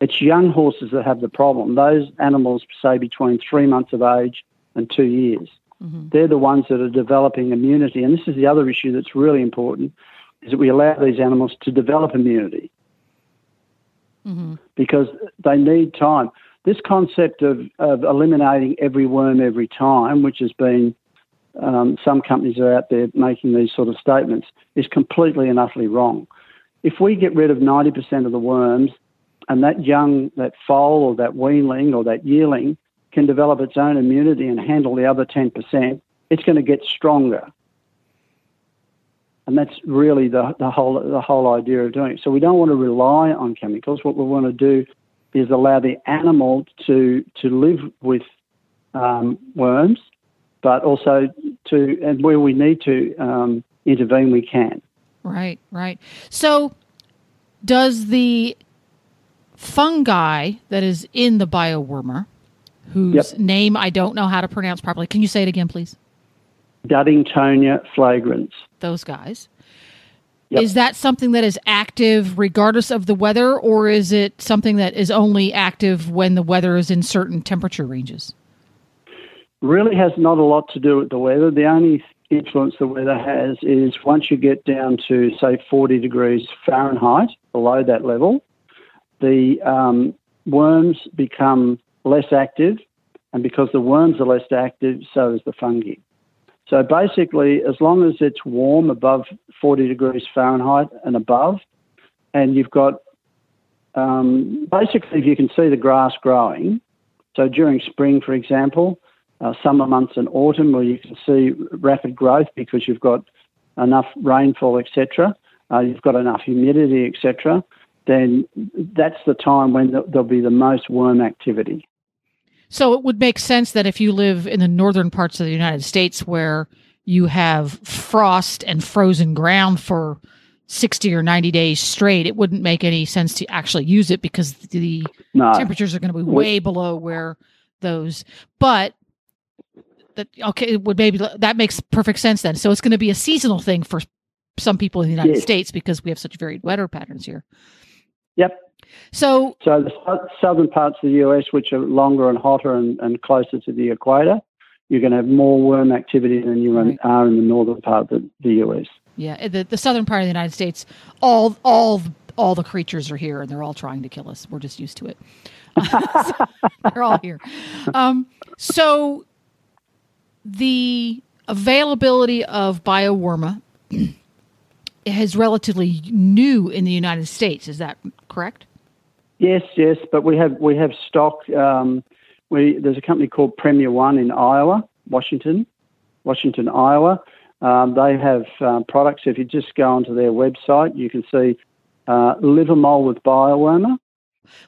It's young horses that have the problem. Those animals, say between three months of age and two years, they're the ones that are developing immunity. And this is the other issue that's really important: is that we allow these animals to develop immunity because they need time. This concept of, of eliminating every worm every time, which has been um, some companies are out there making these sort of statements, is completely and utterly wrong. If we get rid of 90% of the worms and that young, that foal or that weanling or that yearling can develop its own immunity and handle the other 10%, it's going to get stronger. And that's really the, the whole the whole idea of doing it. So we don't want to rely on chemicals. What we want to do is allow the animal to to live with um, worms, but also to and where we need to um, intervene, we can. Right, right. So, does the fungi that is in the BioWorma, whose Yep. name I don't know how to pronounce properly, can you say it again, please? Duddingtonia flagrans. Those guys. Yep. Is that something that is active regardless of the weather, or is it something that is only active when the weather is in certain temperature ranges? really has not a lot to do with the weather. The only influence the weather has is once you get down to, say, 40 degrees Fahrenheit, below that level, the um, worms become less active. And because the worms are less active, so is the fungi. So basically, as long as it's warm above 40 degrees Fahrenheit and above, and you've got um, basically, if you can see the grass growing, so during spring, for example, uh, summer months and autumn, where you can see rapid growth because you've got enough rainfall, etc., uh, you've got enough humidity, etc., then that's the time when th- there'll be the most worm activity. So it would make sense that if you live in the northern parts of the United States where you have frost and frozen ground for 60 or 90 days straight, it wouldn't make any sense to actually use it because the No, temperatures are going to be way below where those but that okay it would maybe that makes perfect sense then so it's going to be a seasonal thing for some people in the united Yes. states because we have such varied weather patterns here Yep. So So the southern parts of the US, which are longer and hotter and, and closer to the equator, you're going to have more worm activity than you Right. are in the northern part of the, the US. yeah the, the southern part of the united states all all all the creatures are here and they're all trying to kill us we're just used to it they're all here um, so the availability of BioWorma is relatively new in the United States. Is that correct? Yes, yes, but we have we have stock. Um, we there's a company called Premier One in Iowa, Washington, Washington, Iowa. Um, they have um, products. If you just go onto their website, you can see uh, Livamol with BioWorma.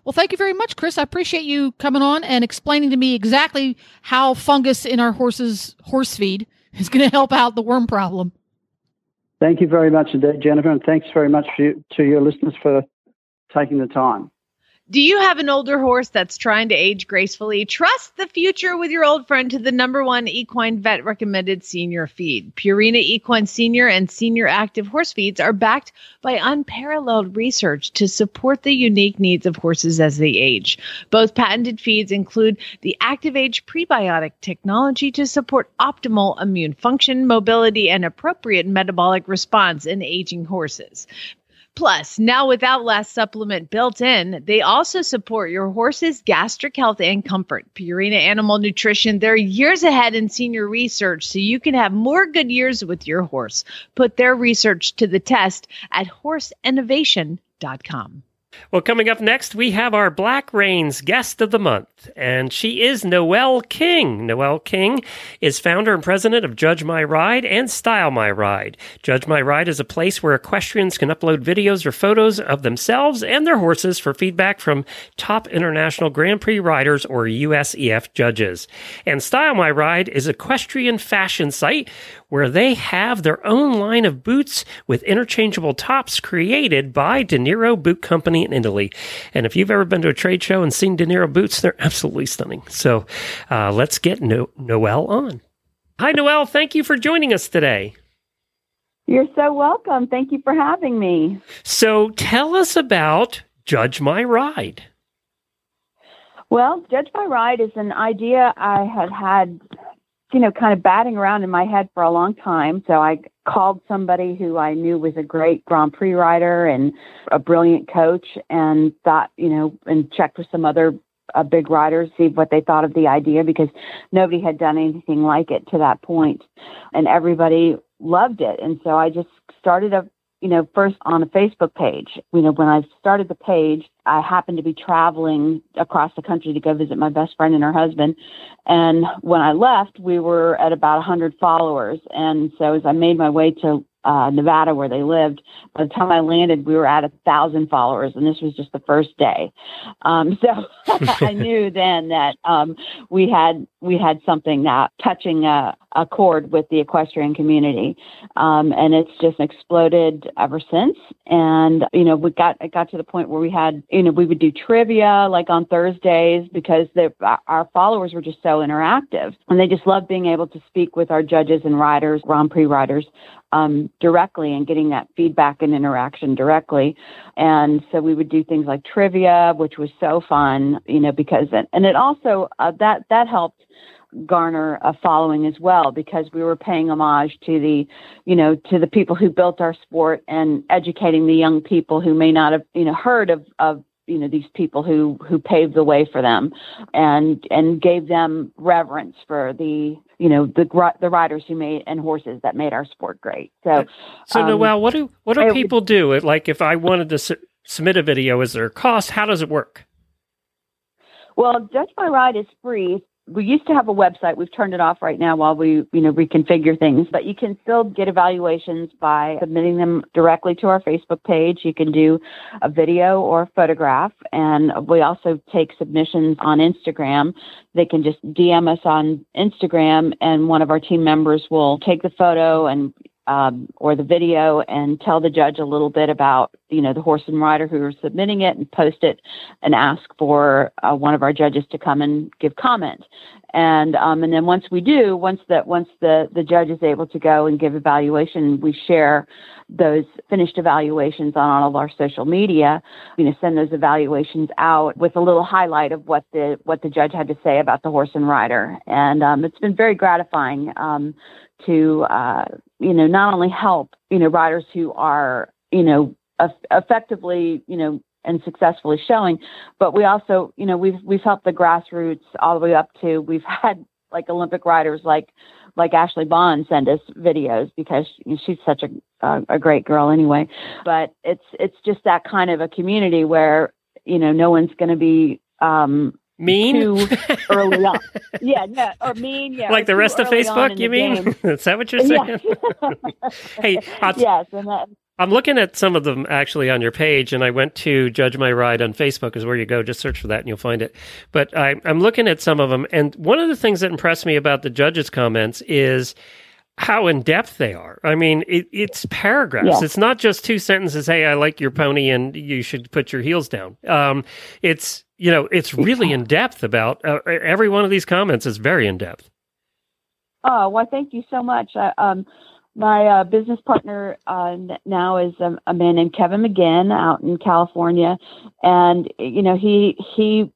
Well, thank you very much, Chris. I appreciate you coming on and explaining to me exactly how fungus in our horses' horse feed is going to help out the worm problem. Thank you very much indeed, Jennifer, and thanks very much for you, to your listeners for taking the time. Do you have an older horse that's trying to age gracefully? Trust the future with your old friend to the number one equine vet recommended senior feed. Purina Equine Senior and Senior Active Horse Feeds are backed by unparalleled research to support the unique needs of horses as they age. Both patented feeds include the Active Age prebiotic technology to support optimal immune function, mobility, and appropriate metabolic response in aging horses. Plus, now with Outlast supplement built in, they also support your horse's gastric health and comfort. Purina Animal Nutrition, they're years ahead in senior research, so you can have more good years with your horse. Put their research to the test at horseinnovation.com. Well, coming up next, we have our Black Reins guest of the month, and she is Noelle King. Noelle King is founder and president of Judge My Ride and Style My Ride. Judge My Ride is a place where equestrians can upload videos or photos of themselves and their horses for feedback from top international Grand Prix riders or USEF judges. And Style My Ride is equestrian fashion site where they have their own line of boots with interchangeable tops created by De Niro Boot Company in Italy. And if you've ever been to a trade show and seen De Niro boots, they're absolutely stunning. So uh, let's get no- Noelle on. Hi, Noelle. Thank you for joining us today. You're so welcome. Thank you for having me. So tell us about Judge My Ride. Well, Judge My Ride is an idea I had had, you know, kind of batting around in my head for a long time. So I called somebody who I knew was a great Grand Prix rider and a brilliant coach and thought, you know, and checked with some other uh, big riders, see what they thought of the idea because nobody had done anything like it to that point. And everybody loved it. And so I just started a you know, first on a Facebook page. You know, when I started the page, I happened to be traveling across the country to go visit my best friend and her husband. And when I left, we were at about 100 followers. And so as I made my way to uh, Nevada where they lived. By the time I landed, we were at a thousand followers, and this was just the first day. Um, so I knew then that um, we had we had something that touching a, a chord with the equestrian community, um, and it's just exploded ever since. And you know, we got it got to the point where we had you know we would do trivia like on Thursdays because the, our followers were just so interactive, and they just loved being able to speak with our judges and riders, Grand Prix riders, um, directly and getting that feedback and interaction directly. And so we would do things like trivia, which was so fun, you know, because and it also uh, that that helped garner a following as well because we were paying homage to the you know to the people who built our sport and educating the young people who may not have you know heard of of you know these people who who paved the way for them and and gave them reverence for the you know the the riders who made and horses that made our sport great. So so um, Noelle, what do what do people do? Like if i wanted to su- submit a video is there a cost? How does it work? Well judge my ride is free we used to have a website. We've turned it off right now while we, you know, reconfigure things. But you can still get evaluations by submitting them directly to our Facebook page. You can do a video or a photograph, and we also take submissions on Instagram. They can just DM us on Instagram, and one of our team members will take the photo and um, or the video and tell the judge a little bit about you know the horse and rider who are submitting it and post it and ask for uh, one of our judges to come and give comment. And um, and then once we do once that once the the judge is able to go and give evaluation we share those finished evaluations on all of our social media. You know send those evaluations out with a little highlight of what the what the judge had to say about the horse and rider. And um, it's been very gratifying um, to uh, you know not only help you know riders who are you know effectively you know and successfully showing but we also you know we've we've helped the grassroots all the way up to we've had like olympic riders like like ashlee bond send us videos because she's such a uh, a great girl anyway. But it's it's just that kind of a community where you know no one's going to be um mean early on. Yeah, no, or mean. Yeah, like the rest of Facebook. You mean? Is that what you're saying? hey, I'll, yes, and that, I'm looking at some of them actually on your page, and I went to Judge My Ride on Facebook, is where you go. Just search for that and you'll find it. But I, I'm looking at some of them, and one of the things that impressed me about the judges' comments is how in depth they are. I mean, it, it's paragraphs. Yeah. It's not just two sentences. Hey, I like your pony, and you should put your heels down. Um, it's you know, it's really in depth about uh, every one of these comments is very in depth. Oh well, thank you so much. Um, my uh, business partner uh, now is a, a, man named Kevin McGinn out in California, and you know he he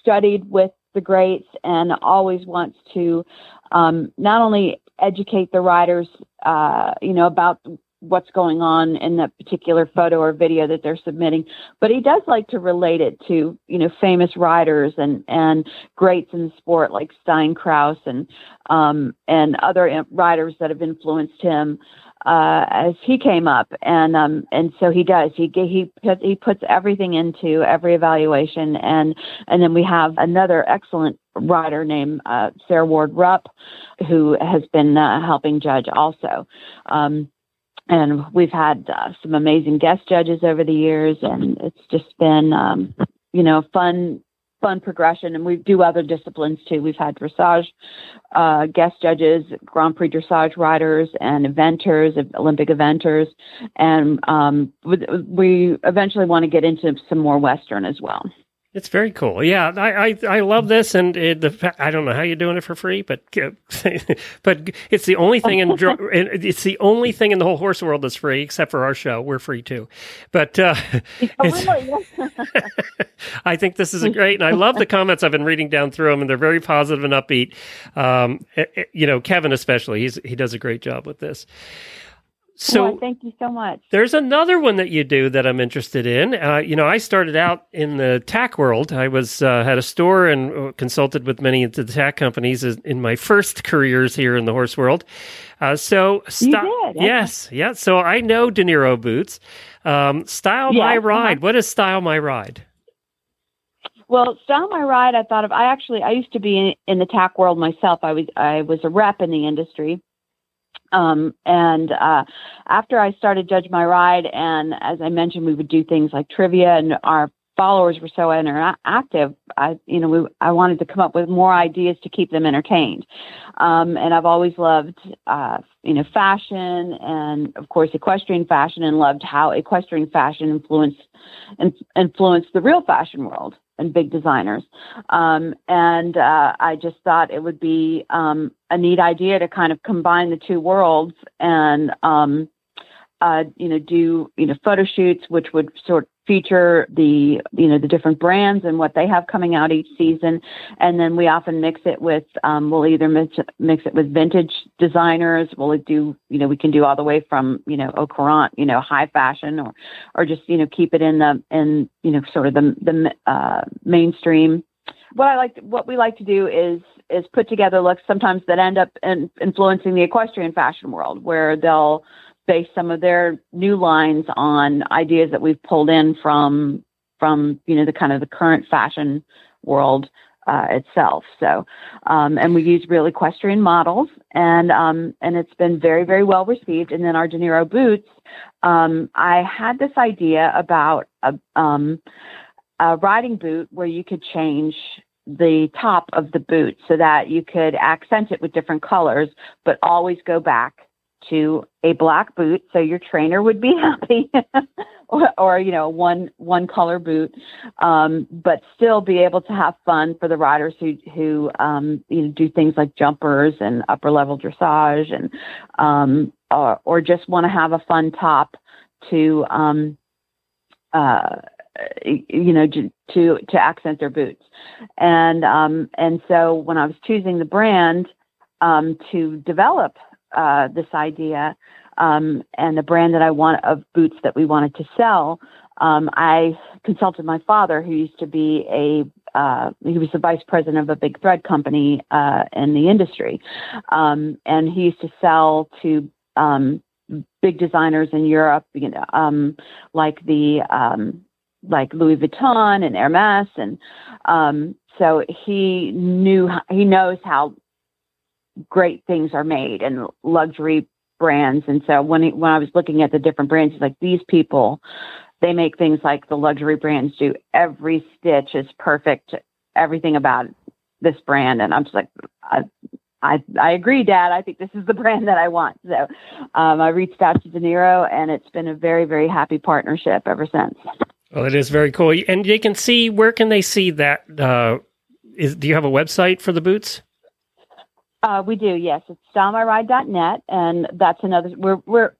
studied with the greats and always wants to um, not only educate the riders, uh, you know, about what's going on in that particular photo or video that they're submitting. But he does like to relate it to you know famous riders and and greats in the sport like Steinkraus and um and other riders that have influenced him uh as he came up. And um and so he does. He he he puts everything into every evaluation. And and then we have another excellent rider named uh, Sarah Ward Rupp, who has been uh, helping judge also. Um, and we've had uh, some amazing guest judges over the years, and it's just been, um, you know, fun, fun progression. And we do other disciplines too. We've had dressage uh, guest judges, Grand Prix dressage riders, and eventers, Olympic eventers, and um, we eventually want to get into some more Western as well. It's very cool. Yeah, I I, I love this, and it, the, I don't know how you're doing it for free, but but it's the only thing in it's the only thing in the whole horse world that's free, except for our show. We're free too. But uh, I think this is a great, and I love the comments I've been reading down through them, and they're very positive and upbeat. Um, it, it, you know, Kevin especially, he's he does a great job with this. So Well, thank you so much. There's another one that you do that I'm interested in. Uh, you know, I started out in the tack world. I was uh, had a store and uh, consulted with many of the tack companies in my first careers here in the horse world. Uh, so, sti- did? Okay. yes, yeah. So I know De Niro boots. Um, Style Yeah, my uh-huh. ride. What is Style my ride? Well, style my ride. I thought of. I actually I used to be in, in the tack world myself. I was I was a rep in the industry. Um, and uh, after I started Judge My Ride, and as I mentioned, we would do things like trivia, and our followers were so interactive. I, you know, we, I wanted to come up with more ideas to keep them entertained. Um, and I've always loved, uh, you know, fashion, and of course, equestrian fashion, and loved how equestrian fashion influenced in, influenced the real fashion world and big designers. Um, and uh, I just thought it would be um, a neat idea to kind of combine the two worlds and, um, uh, you know, do you know photo shoots, which would sort of feature the you know the different brands and what they have coming out each season, and then we often mix it with um, we'll either mix mix it with vintage designers. We'll do you know we can do all the way from you know au courant, you know high fashion, or or just you know keep it in the in you know sort of the the uh, mainstream. What I like, what we like to do is is put together looks sometimes that end up in, influencing the equestrian fashion world, where they'll base some of their new lines on ideas that we've pulled in from from you know the kind of the current fashion world uh, itself. So, um, and we use real equestrian models, and um, and it's been very very well received. And then our De Niro boots, um, I had this idea about a, um, a riding boot where you could change the top of the boot so that you could accent it with different colors, but always go back to a black boot so your trainer would be happy or, or you know one one color boot um, but still be able to have fun for the riders who who um, you know do things like jumpers and upper level dressage and um, or, or just want to have a fun top to um, uh, you know to to accent their boots. And um, and so when I was choosing the brand um, to develop uh, this idea um, and the brand that I want of boots that we wanted to sell, um, I consulted my father, who used to be a uh, he was the vice president of a big thread company uh, in the industry, um, and he used to sell to um, big designers in Europe, you know, um, like the um, like Louis Vuitton and Hermes, and so he knew he knows how great things are made and luxury brands. And so when he, when I was looking at the different brands, like, these people, they make things like the luxury brands do. Every stitch is perfect. Everything about this brand. And I'm just like, I, I, I agree, Dad. I think this is the brand that I want. So um, I reached out to De Niro, and it's been a very, very happy partnership ever since. Well, it is very cool. And they can see where can they see that? Uh, is do you have a website for the boots? Uh, we do, yes. It's stylemyride.net, and that's another. We're we're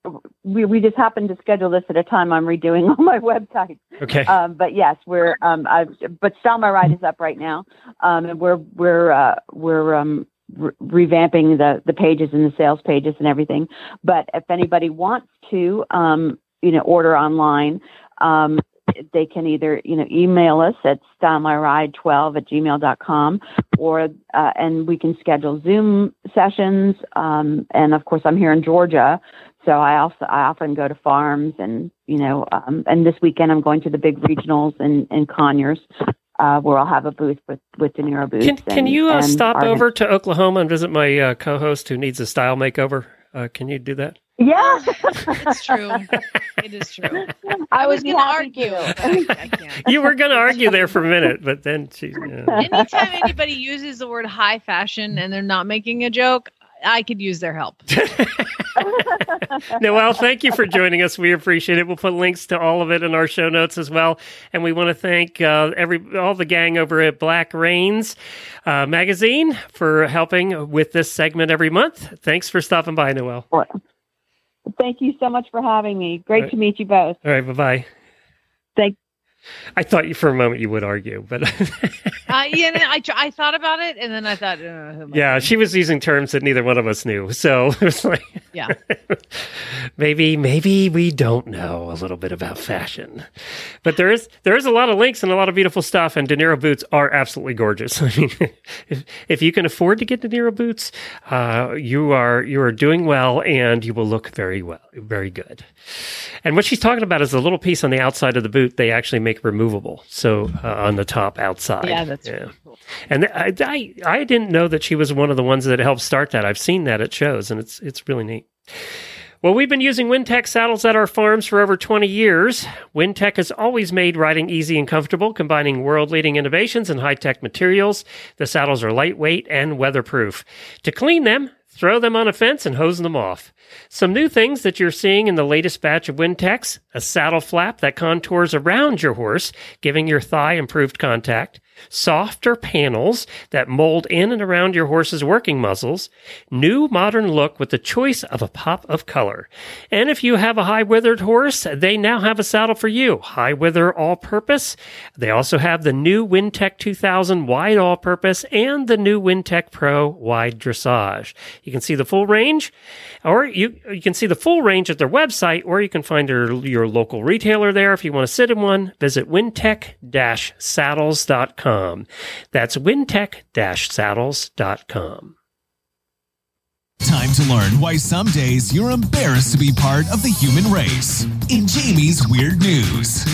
we, we just happened to schedule this at a time I'm redoing all my websites. Okay. Um, but yes, we're um, I've, but Style My Ride is up right now, um, and we're we're uh, we're um, re- revamping the the pages and the sales pages and everything. But if anybody wants to, um, you know, order online, um, they can either you know email us at stylemyride12 at gmail.com or uh, and we can schedule zoom sessions um, and of course i'm here in georgia so i also i often go to farms and you know um, and this weekend i'm going to the big regionals in in conyers uh, where I'll have a booth with with De Niro booths. Can, can and- you uh, stop over to Oklahoma and visit my uh, co-host who needs a style makeover? Uh, can you do that? Yeah, It's true. it is true. I, I was would going to argue. to. I. You were going to argue there for a minute, but then she. Yeah. Anytime anybody uses the word high fashion and they're not making a joke, I could use their help. Noelle, thank you for joining us. We appreciate it. We'll put links to all of it in our show notes as well. And we want to thank uh, every all the gang over at Black Reins uh, magazine for helping with this segment every month. Thanks for stopping by, Noelle. All Thank you so much for having me. Great Right. to meet you both. All right. bye bye. Thank I thought you for a moment you would argue, but uh, I tr- I thought about it, and then I thought, uh, yeah, she was using terms that neither one of us knew. So it was like, Yeah. maybe maybe we don't know a little bit about fashion, but there is there is a lot of links and a lot of beautiful stuff. And De Niro boots are absolutely gorgeous. I mean, if if you can afford to get De Niro boots, uh, you are you are doing well, and you will look very well, very good. And what she's talking about is a little piece on the outside of the boot they actually make removable. So uh, on the top outside. Yeah, that's yeah. And I, I I didn't know that she was one of the ones that helped start that. I've seen that at shows, and it's it's really neat. Well, we've been using Wintec saddles at our farms for over 20 years. Wintec has always made riding easy and comfortable, combining world leading innovations and high tech materials. The saddles are lightweight and weatherproof. To clean them, throw them on a fence and hose them off. Some new things that you're seeing in the latest batch of Wintecs a saddle flap that contours around your horse, giving your thigh improved contact. Softer panels that mold in and around your horse's working muscles. New modern look with the choice of a pop of color. And if you have a high withered horse, they now have a saddle for you. High wither all purpose. They also have the new Wintec 2000 wide all purpose and the new Wintec Pro wide dressage. You can see the full range or you, you can see the full range at their website or you can find your, your local retailer there. If you want to sit in one, visit wintec-saddles.com. That's wintec-saddles.com. Time to learn why some days you're embarrassed to be part of the human race. In Jamie's Weird News.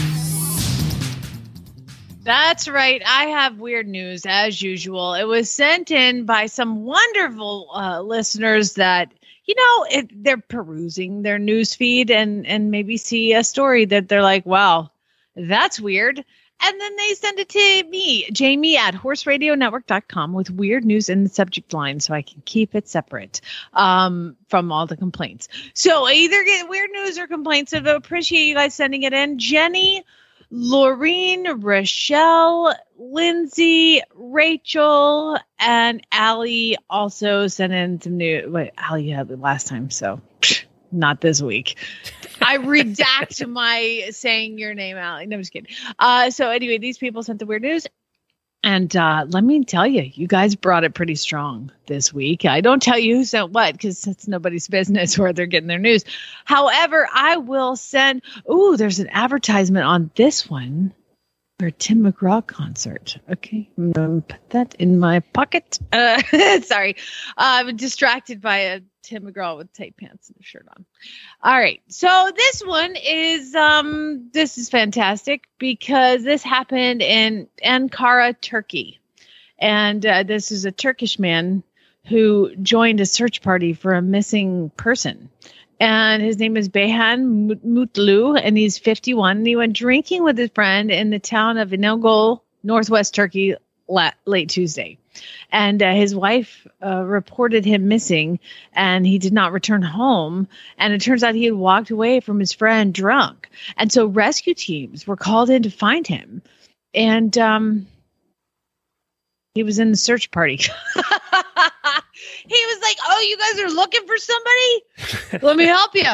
That's right. I have weird news as usual. It was sent in by some wonderful uh, listeners that you know it, they're perusing their news feed and and maybe see a story that they're like, "Wow, that's weird." And then they send it to me, Jamie at horseradionetwork.com with weird news in the subject line so I can keep it separate um, from all the complaints. So either get weird news or complaints. I appreciate you guys sending it in. Jenny, Laureen, Rochelle, Lindsay, Rachel, and Allie also sent in some new. Wait, Allie had the last time, so not this week. I redact my saying your name, Allie. No, I'm just kidding. Uh, so anyway, these people sent the weird news. And uh, let me tell you, you guys brought it pretty strong this week. I don't tell you who sent what because it's nobody's business where they're getting their news. However, I will send. Ooh, there's an advertisement on this one for Tim McGraw concert. Okay, I'm gonna put that in my pocket. Uh, sorry, I'm distracted by a Tim McGraw with tight pants and a shirt on. All right, so this one is um this is fantastic because this happened in Ankara, Turkey, and uh, this is a Turkish man who joined a search party for a missing person and his name is Beyhan Mutlu, and he's 51. And he went drinking with his friend in the town of Inegol, northwest Turkey, late Tuesday. And uh, his wife uh, reported him missing, and he did not return home. And it turns out he had walked away from his friend drunk. And so rescue teams were called in to find him. And um, he was in the search party. he was like, "Oh, you guys are looking for somebody? Let me help you."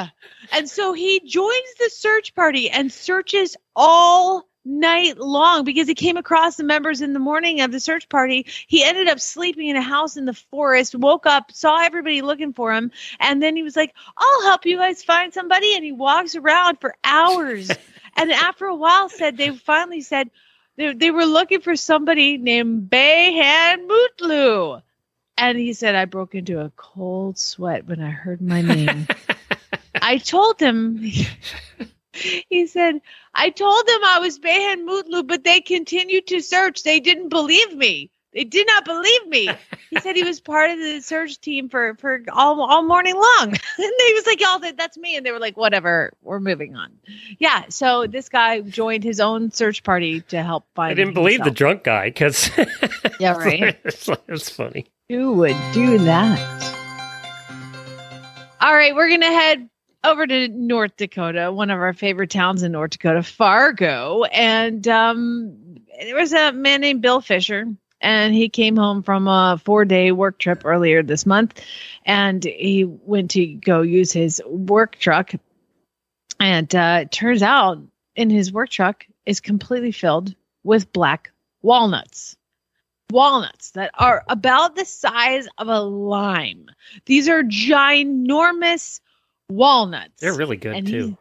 And so he joins the search party and searches all night long because he came across the members in the morning of the search party. He ended up sleeping in a house in the forest, woke up, saw everybody looking for him, and then he was like, "I'll help you guys find somebody." And he walks around for hours. and after a while said they finally said they, they were looking for somebody named Beyhan Mutlu. And he said, I broke into a cold sweat when I heard my name. I told him, he said, I told them I was Beyhan Mutlu, but they continued to search. They didn't believe me. They did not believe me. He said he was part of the search team for for all, all morning long. and he was like, "Y'all, that, that's me." And they were like, "Whatever, we're moving on." Yeah. So this guy joined his own search party to help find. I didn't believe the drunk guy because Yeah, right. it's, it's funny. Who would do that? All right, we're gonna head over to North Dakota, one of our favorite towns in North Dakota, Fargo, and um, there was a man named Bill Fisher, and he came home from a four-day work trip earlier this month, and he went to go use his work truck, and uh, it turns out in his work truck is completely filled with black walnuts. Walnuts that are about the size of a lime. These are ginormous walnuts. They're really good And too.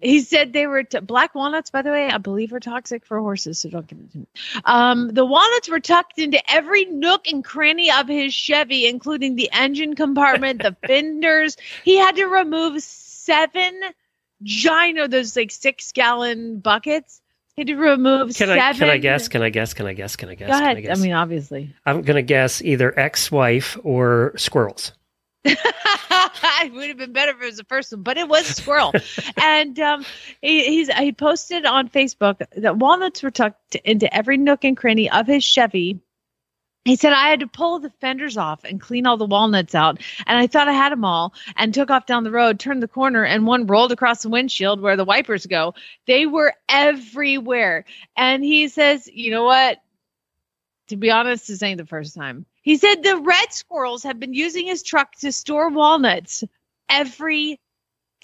He said they were t- black walnuts, by the way, I believe are toxic for horses, so don't give them to me. Um, the walnuts were tucked into every nook and cranny of his Chevy, including the engine compartment, the fenders. He had to remove seven giant, those like six gallon buckets. He had to remove Can seven. I can I guess? Can I guess? Can I guess? Can I guess? Go Can I ahead. I, mean, obviously. I'm gonna guess either ex-wife or squirrels. it would have been better if it was a first one, but it was a squirrel. and um, he, he's he posted on Facebook that walnuts were tucked into every nook and cranny of his Chevy. He said I had to pull the fenders off and clean all the walnuts out, and I thought I had them all, and took off down the road, turned the corner, and one rolled across the windshield where the wipers go. They were everywhere, and he says, "You know what? To be honest, this ain't the first time." He said the red squirrels have been using his truck to store walnuts every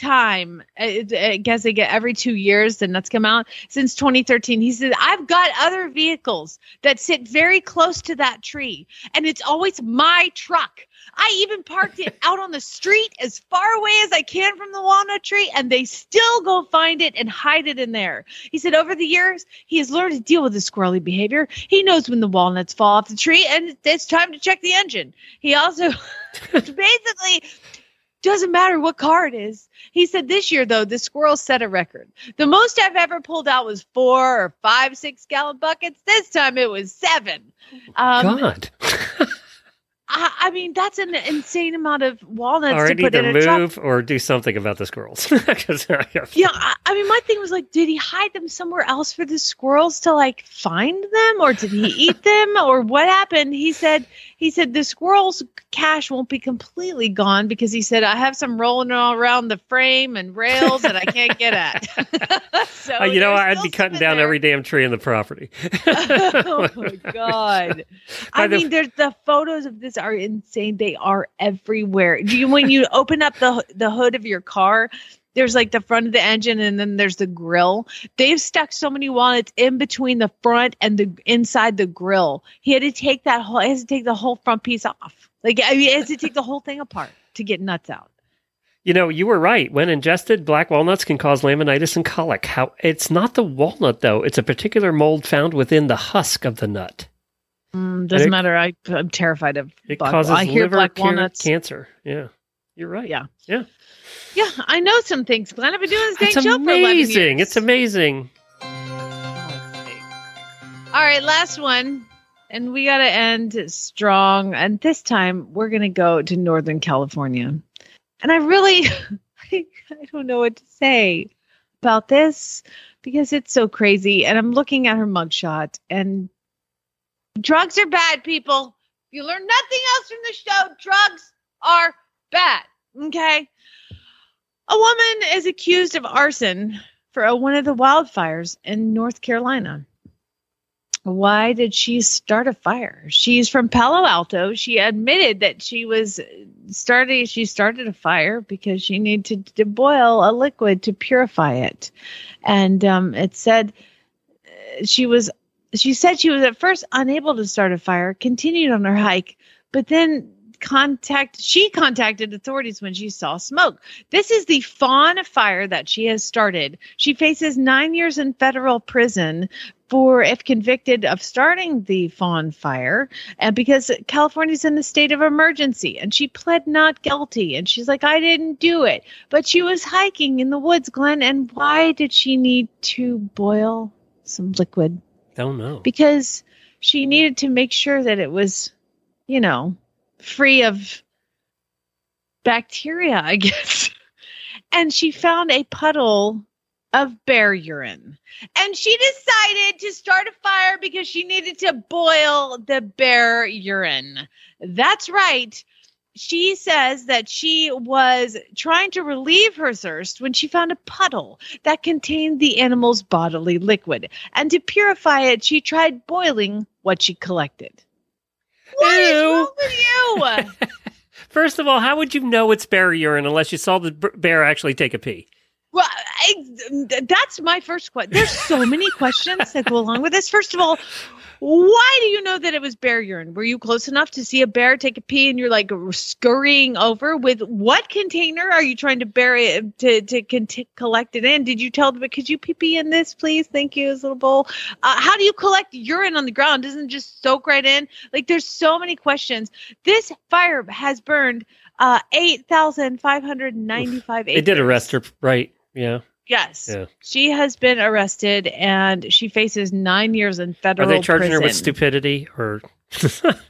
time. Uh, I, I guess they get every two years the nuts come out since 2013. He said, I've got other vehicles that sit very close to that tree, and it's always my truck. I even parked it out on the street as far away as I can from the walnut tree, and they still go find it and hide it in there. He said, over the years, he has learned to deal with the squirrely behavior. He knows when the walnuts fall off the tree, and it's time to check the engine. He also basically doesn't matter what car it is. He said this year, though, the squirrels set a record. The most I've ever pulled out was four or five six gallon buckets. This time it was seven. Um, God. I, I mean, that's an insane amount of walnuts All right, to put in either a truck. move or do something about the squirrels. I Yeah, I, I mean, my thing was like, did he hide them somewhere else for the squirrels to like find them, or did he eat them, or what happened? He said, he said the squirrels' cache won't be completely gone because he said I have some rolling all around the frame and rails that I can't get at. so Uh, you know, I'd be cutting down there. every damn tree in the property. oh my god! I the- mean, there's the photos of this are insane. They are everywhere. Do you when you open up the the hood of your car? There's like the front of the engine, and then there's the grill. They've stuck so many walnuts in between the front and the inside the grill. He had to take that whole. He has to take the whole front piece off. Like I mean, he has to take the whole thing apart to get nuts out. You know, you were right. When ingested, black walnuts can cause laminitis and colic. How it's not the walnut though; it's a particular mold found within the husk of the nut. Mm, doesn't It- matter. I, I'm terrified of. It causes I hear liver black walnuts. cancer. Yeah, you're right. Yeah. yeah. Yeah, I know some things. Glenn, I've been doing this dang It's show for 11 amazing. years. It's amazing. All right, last one. And we got to end strong. And this time we're going to go to Northern California. And I really, I don't know what to say about this because it's so crazy. And I'm looking at her mugshot and drugs are bad, people. If you learn nothing else from the show, drugs are bad. Okay. A woman is accused of arson for a, one of the wildfires in North Carolina. Why did she start a fire? She's from Palo Alto. She admitted that she was starting. She started a fire because she needed to, to boil a liquid to purify it, and um, it said uh, she was. She said she was at first unable to start a fire. Continued on her hike, but then contact she contacted authorities when she saw smoke. This is the fawn fire that she has started. She faces nine years in federal prison for if convicted of starting the fawn fire and because California's in a state of emergency and she pled not guilty and she's like I didn't do it but she was hiking in the woods Glenn and why did she need to boil some liquid Don't know. because she needed to make sure that it was you know free of bacteria I guess and she found a puddle of bear urine. And she decided to start a fire because she needed to boil the bear urine. That's right. She says that she was trying to relieve her thirst when she found a puddle that contained the animal's bodily liquid. And to purify it, she tried boiling what she collected. What is Ew. wrong with you? First of all, how would you know it's bear urine unless you saw the bear actually take a pee? Well, I, that's my first question. There's so many questions that go along with this. First of all, why do you know that it was bear urine? Were you close enough to see a bear take a pee and you're like scurrying over? With what container are you trying to bury it to to collect it in? Did you tell them? Could you pee pee in this, please? Thank you, this little bowl. Uh, how do you collect urine on the ground? Doesn't it just soak right in? Like there's so many questions. This fire has burned uh, eight thousand five hundred ninety-five acres. They did arrest her, right? Yeah. Yes. Yeah. She has been arrested and she faces nine years in federal Are federal they charging prison. her with stupidity or?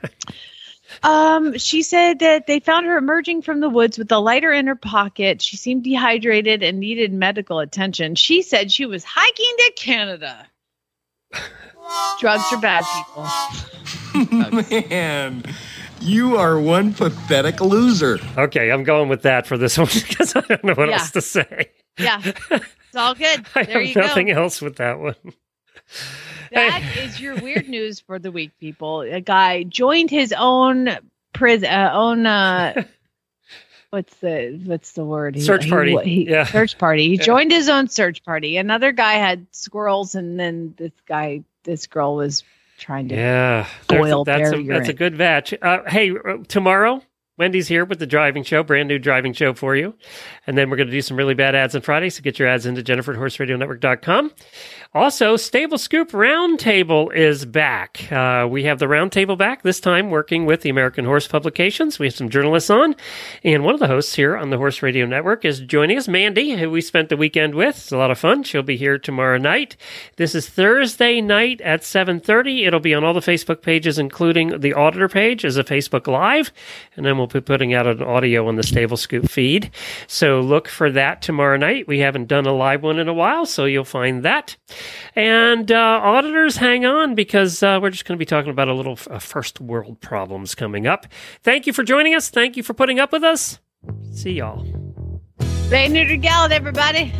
Um, she said that they found her emerging from the woods with a lighter in her pocket. She seemed dehydrated and needed medical attention. She said she was hiking to Canada. Drugs are bad, people. Man, you are one pathetic loser. okay, I'm going with that for this one because I don't know what Yeah. else to say. Yeah, it's all good. I There have you go. nothing else with that one. That is your weird news for the week, people. A guy joined his own prison, uh, own uh, what's the what's the word? He- Search party. he- Yeah. search party. He Yeah. joined his own search party. Another guy had squirrels, and then this guy, this girl was trying to. Yeah, Boil that's a that's a good batch. Uh, hey, uh, tomorrow Wendy's here with the driving show, brand new driving show for you, and then we're going to do some really bad ads on Friday. So get your ads into JenniferHorseRadioNetwork.com. Also, Stable Scoop Roundtable is back. Uh, we have the roundtable back this time, working with the American Horse Publications. We have some journalists on, and one of the hosts here on the Horse Radio Network is joining us, Mandy, who we spent the weekend with. It's a lot of fun. She'll be here tomorrow night. This is Thursday night at 7.30. It'll be on all the Facebook pages, including the Auditor page as a Facebook Live, and then we'll be putting out an audio on the Stable Scoop feed. So look for that tomorrow night. We haven't done a live one in a while, so you'll find that. And uh, auditors, hang on because uh, we're just going to be talking about a little first world problems coming up. Thank you for joining us. Thank you for putting up with us. See y'all. Neuter Gallant, everybody.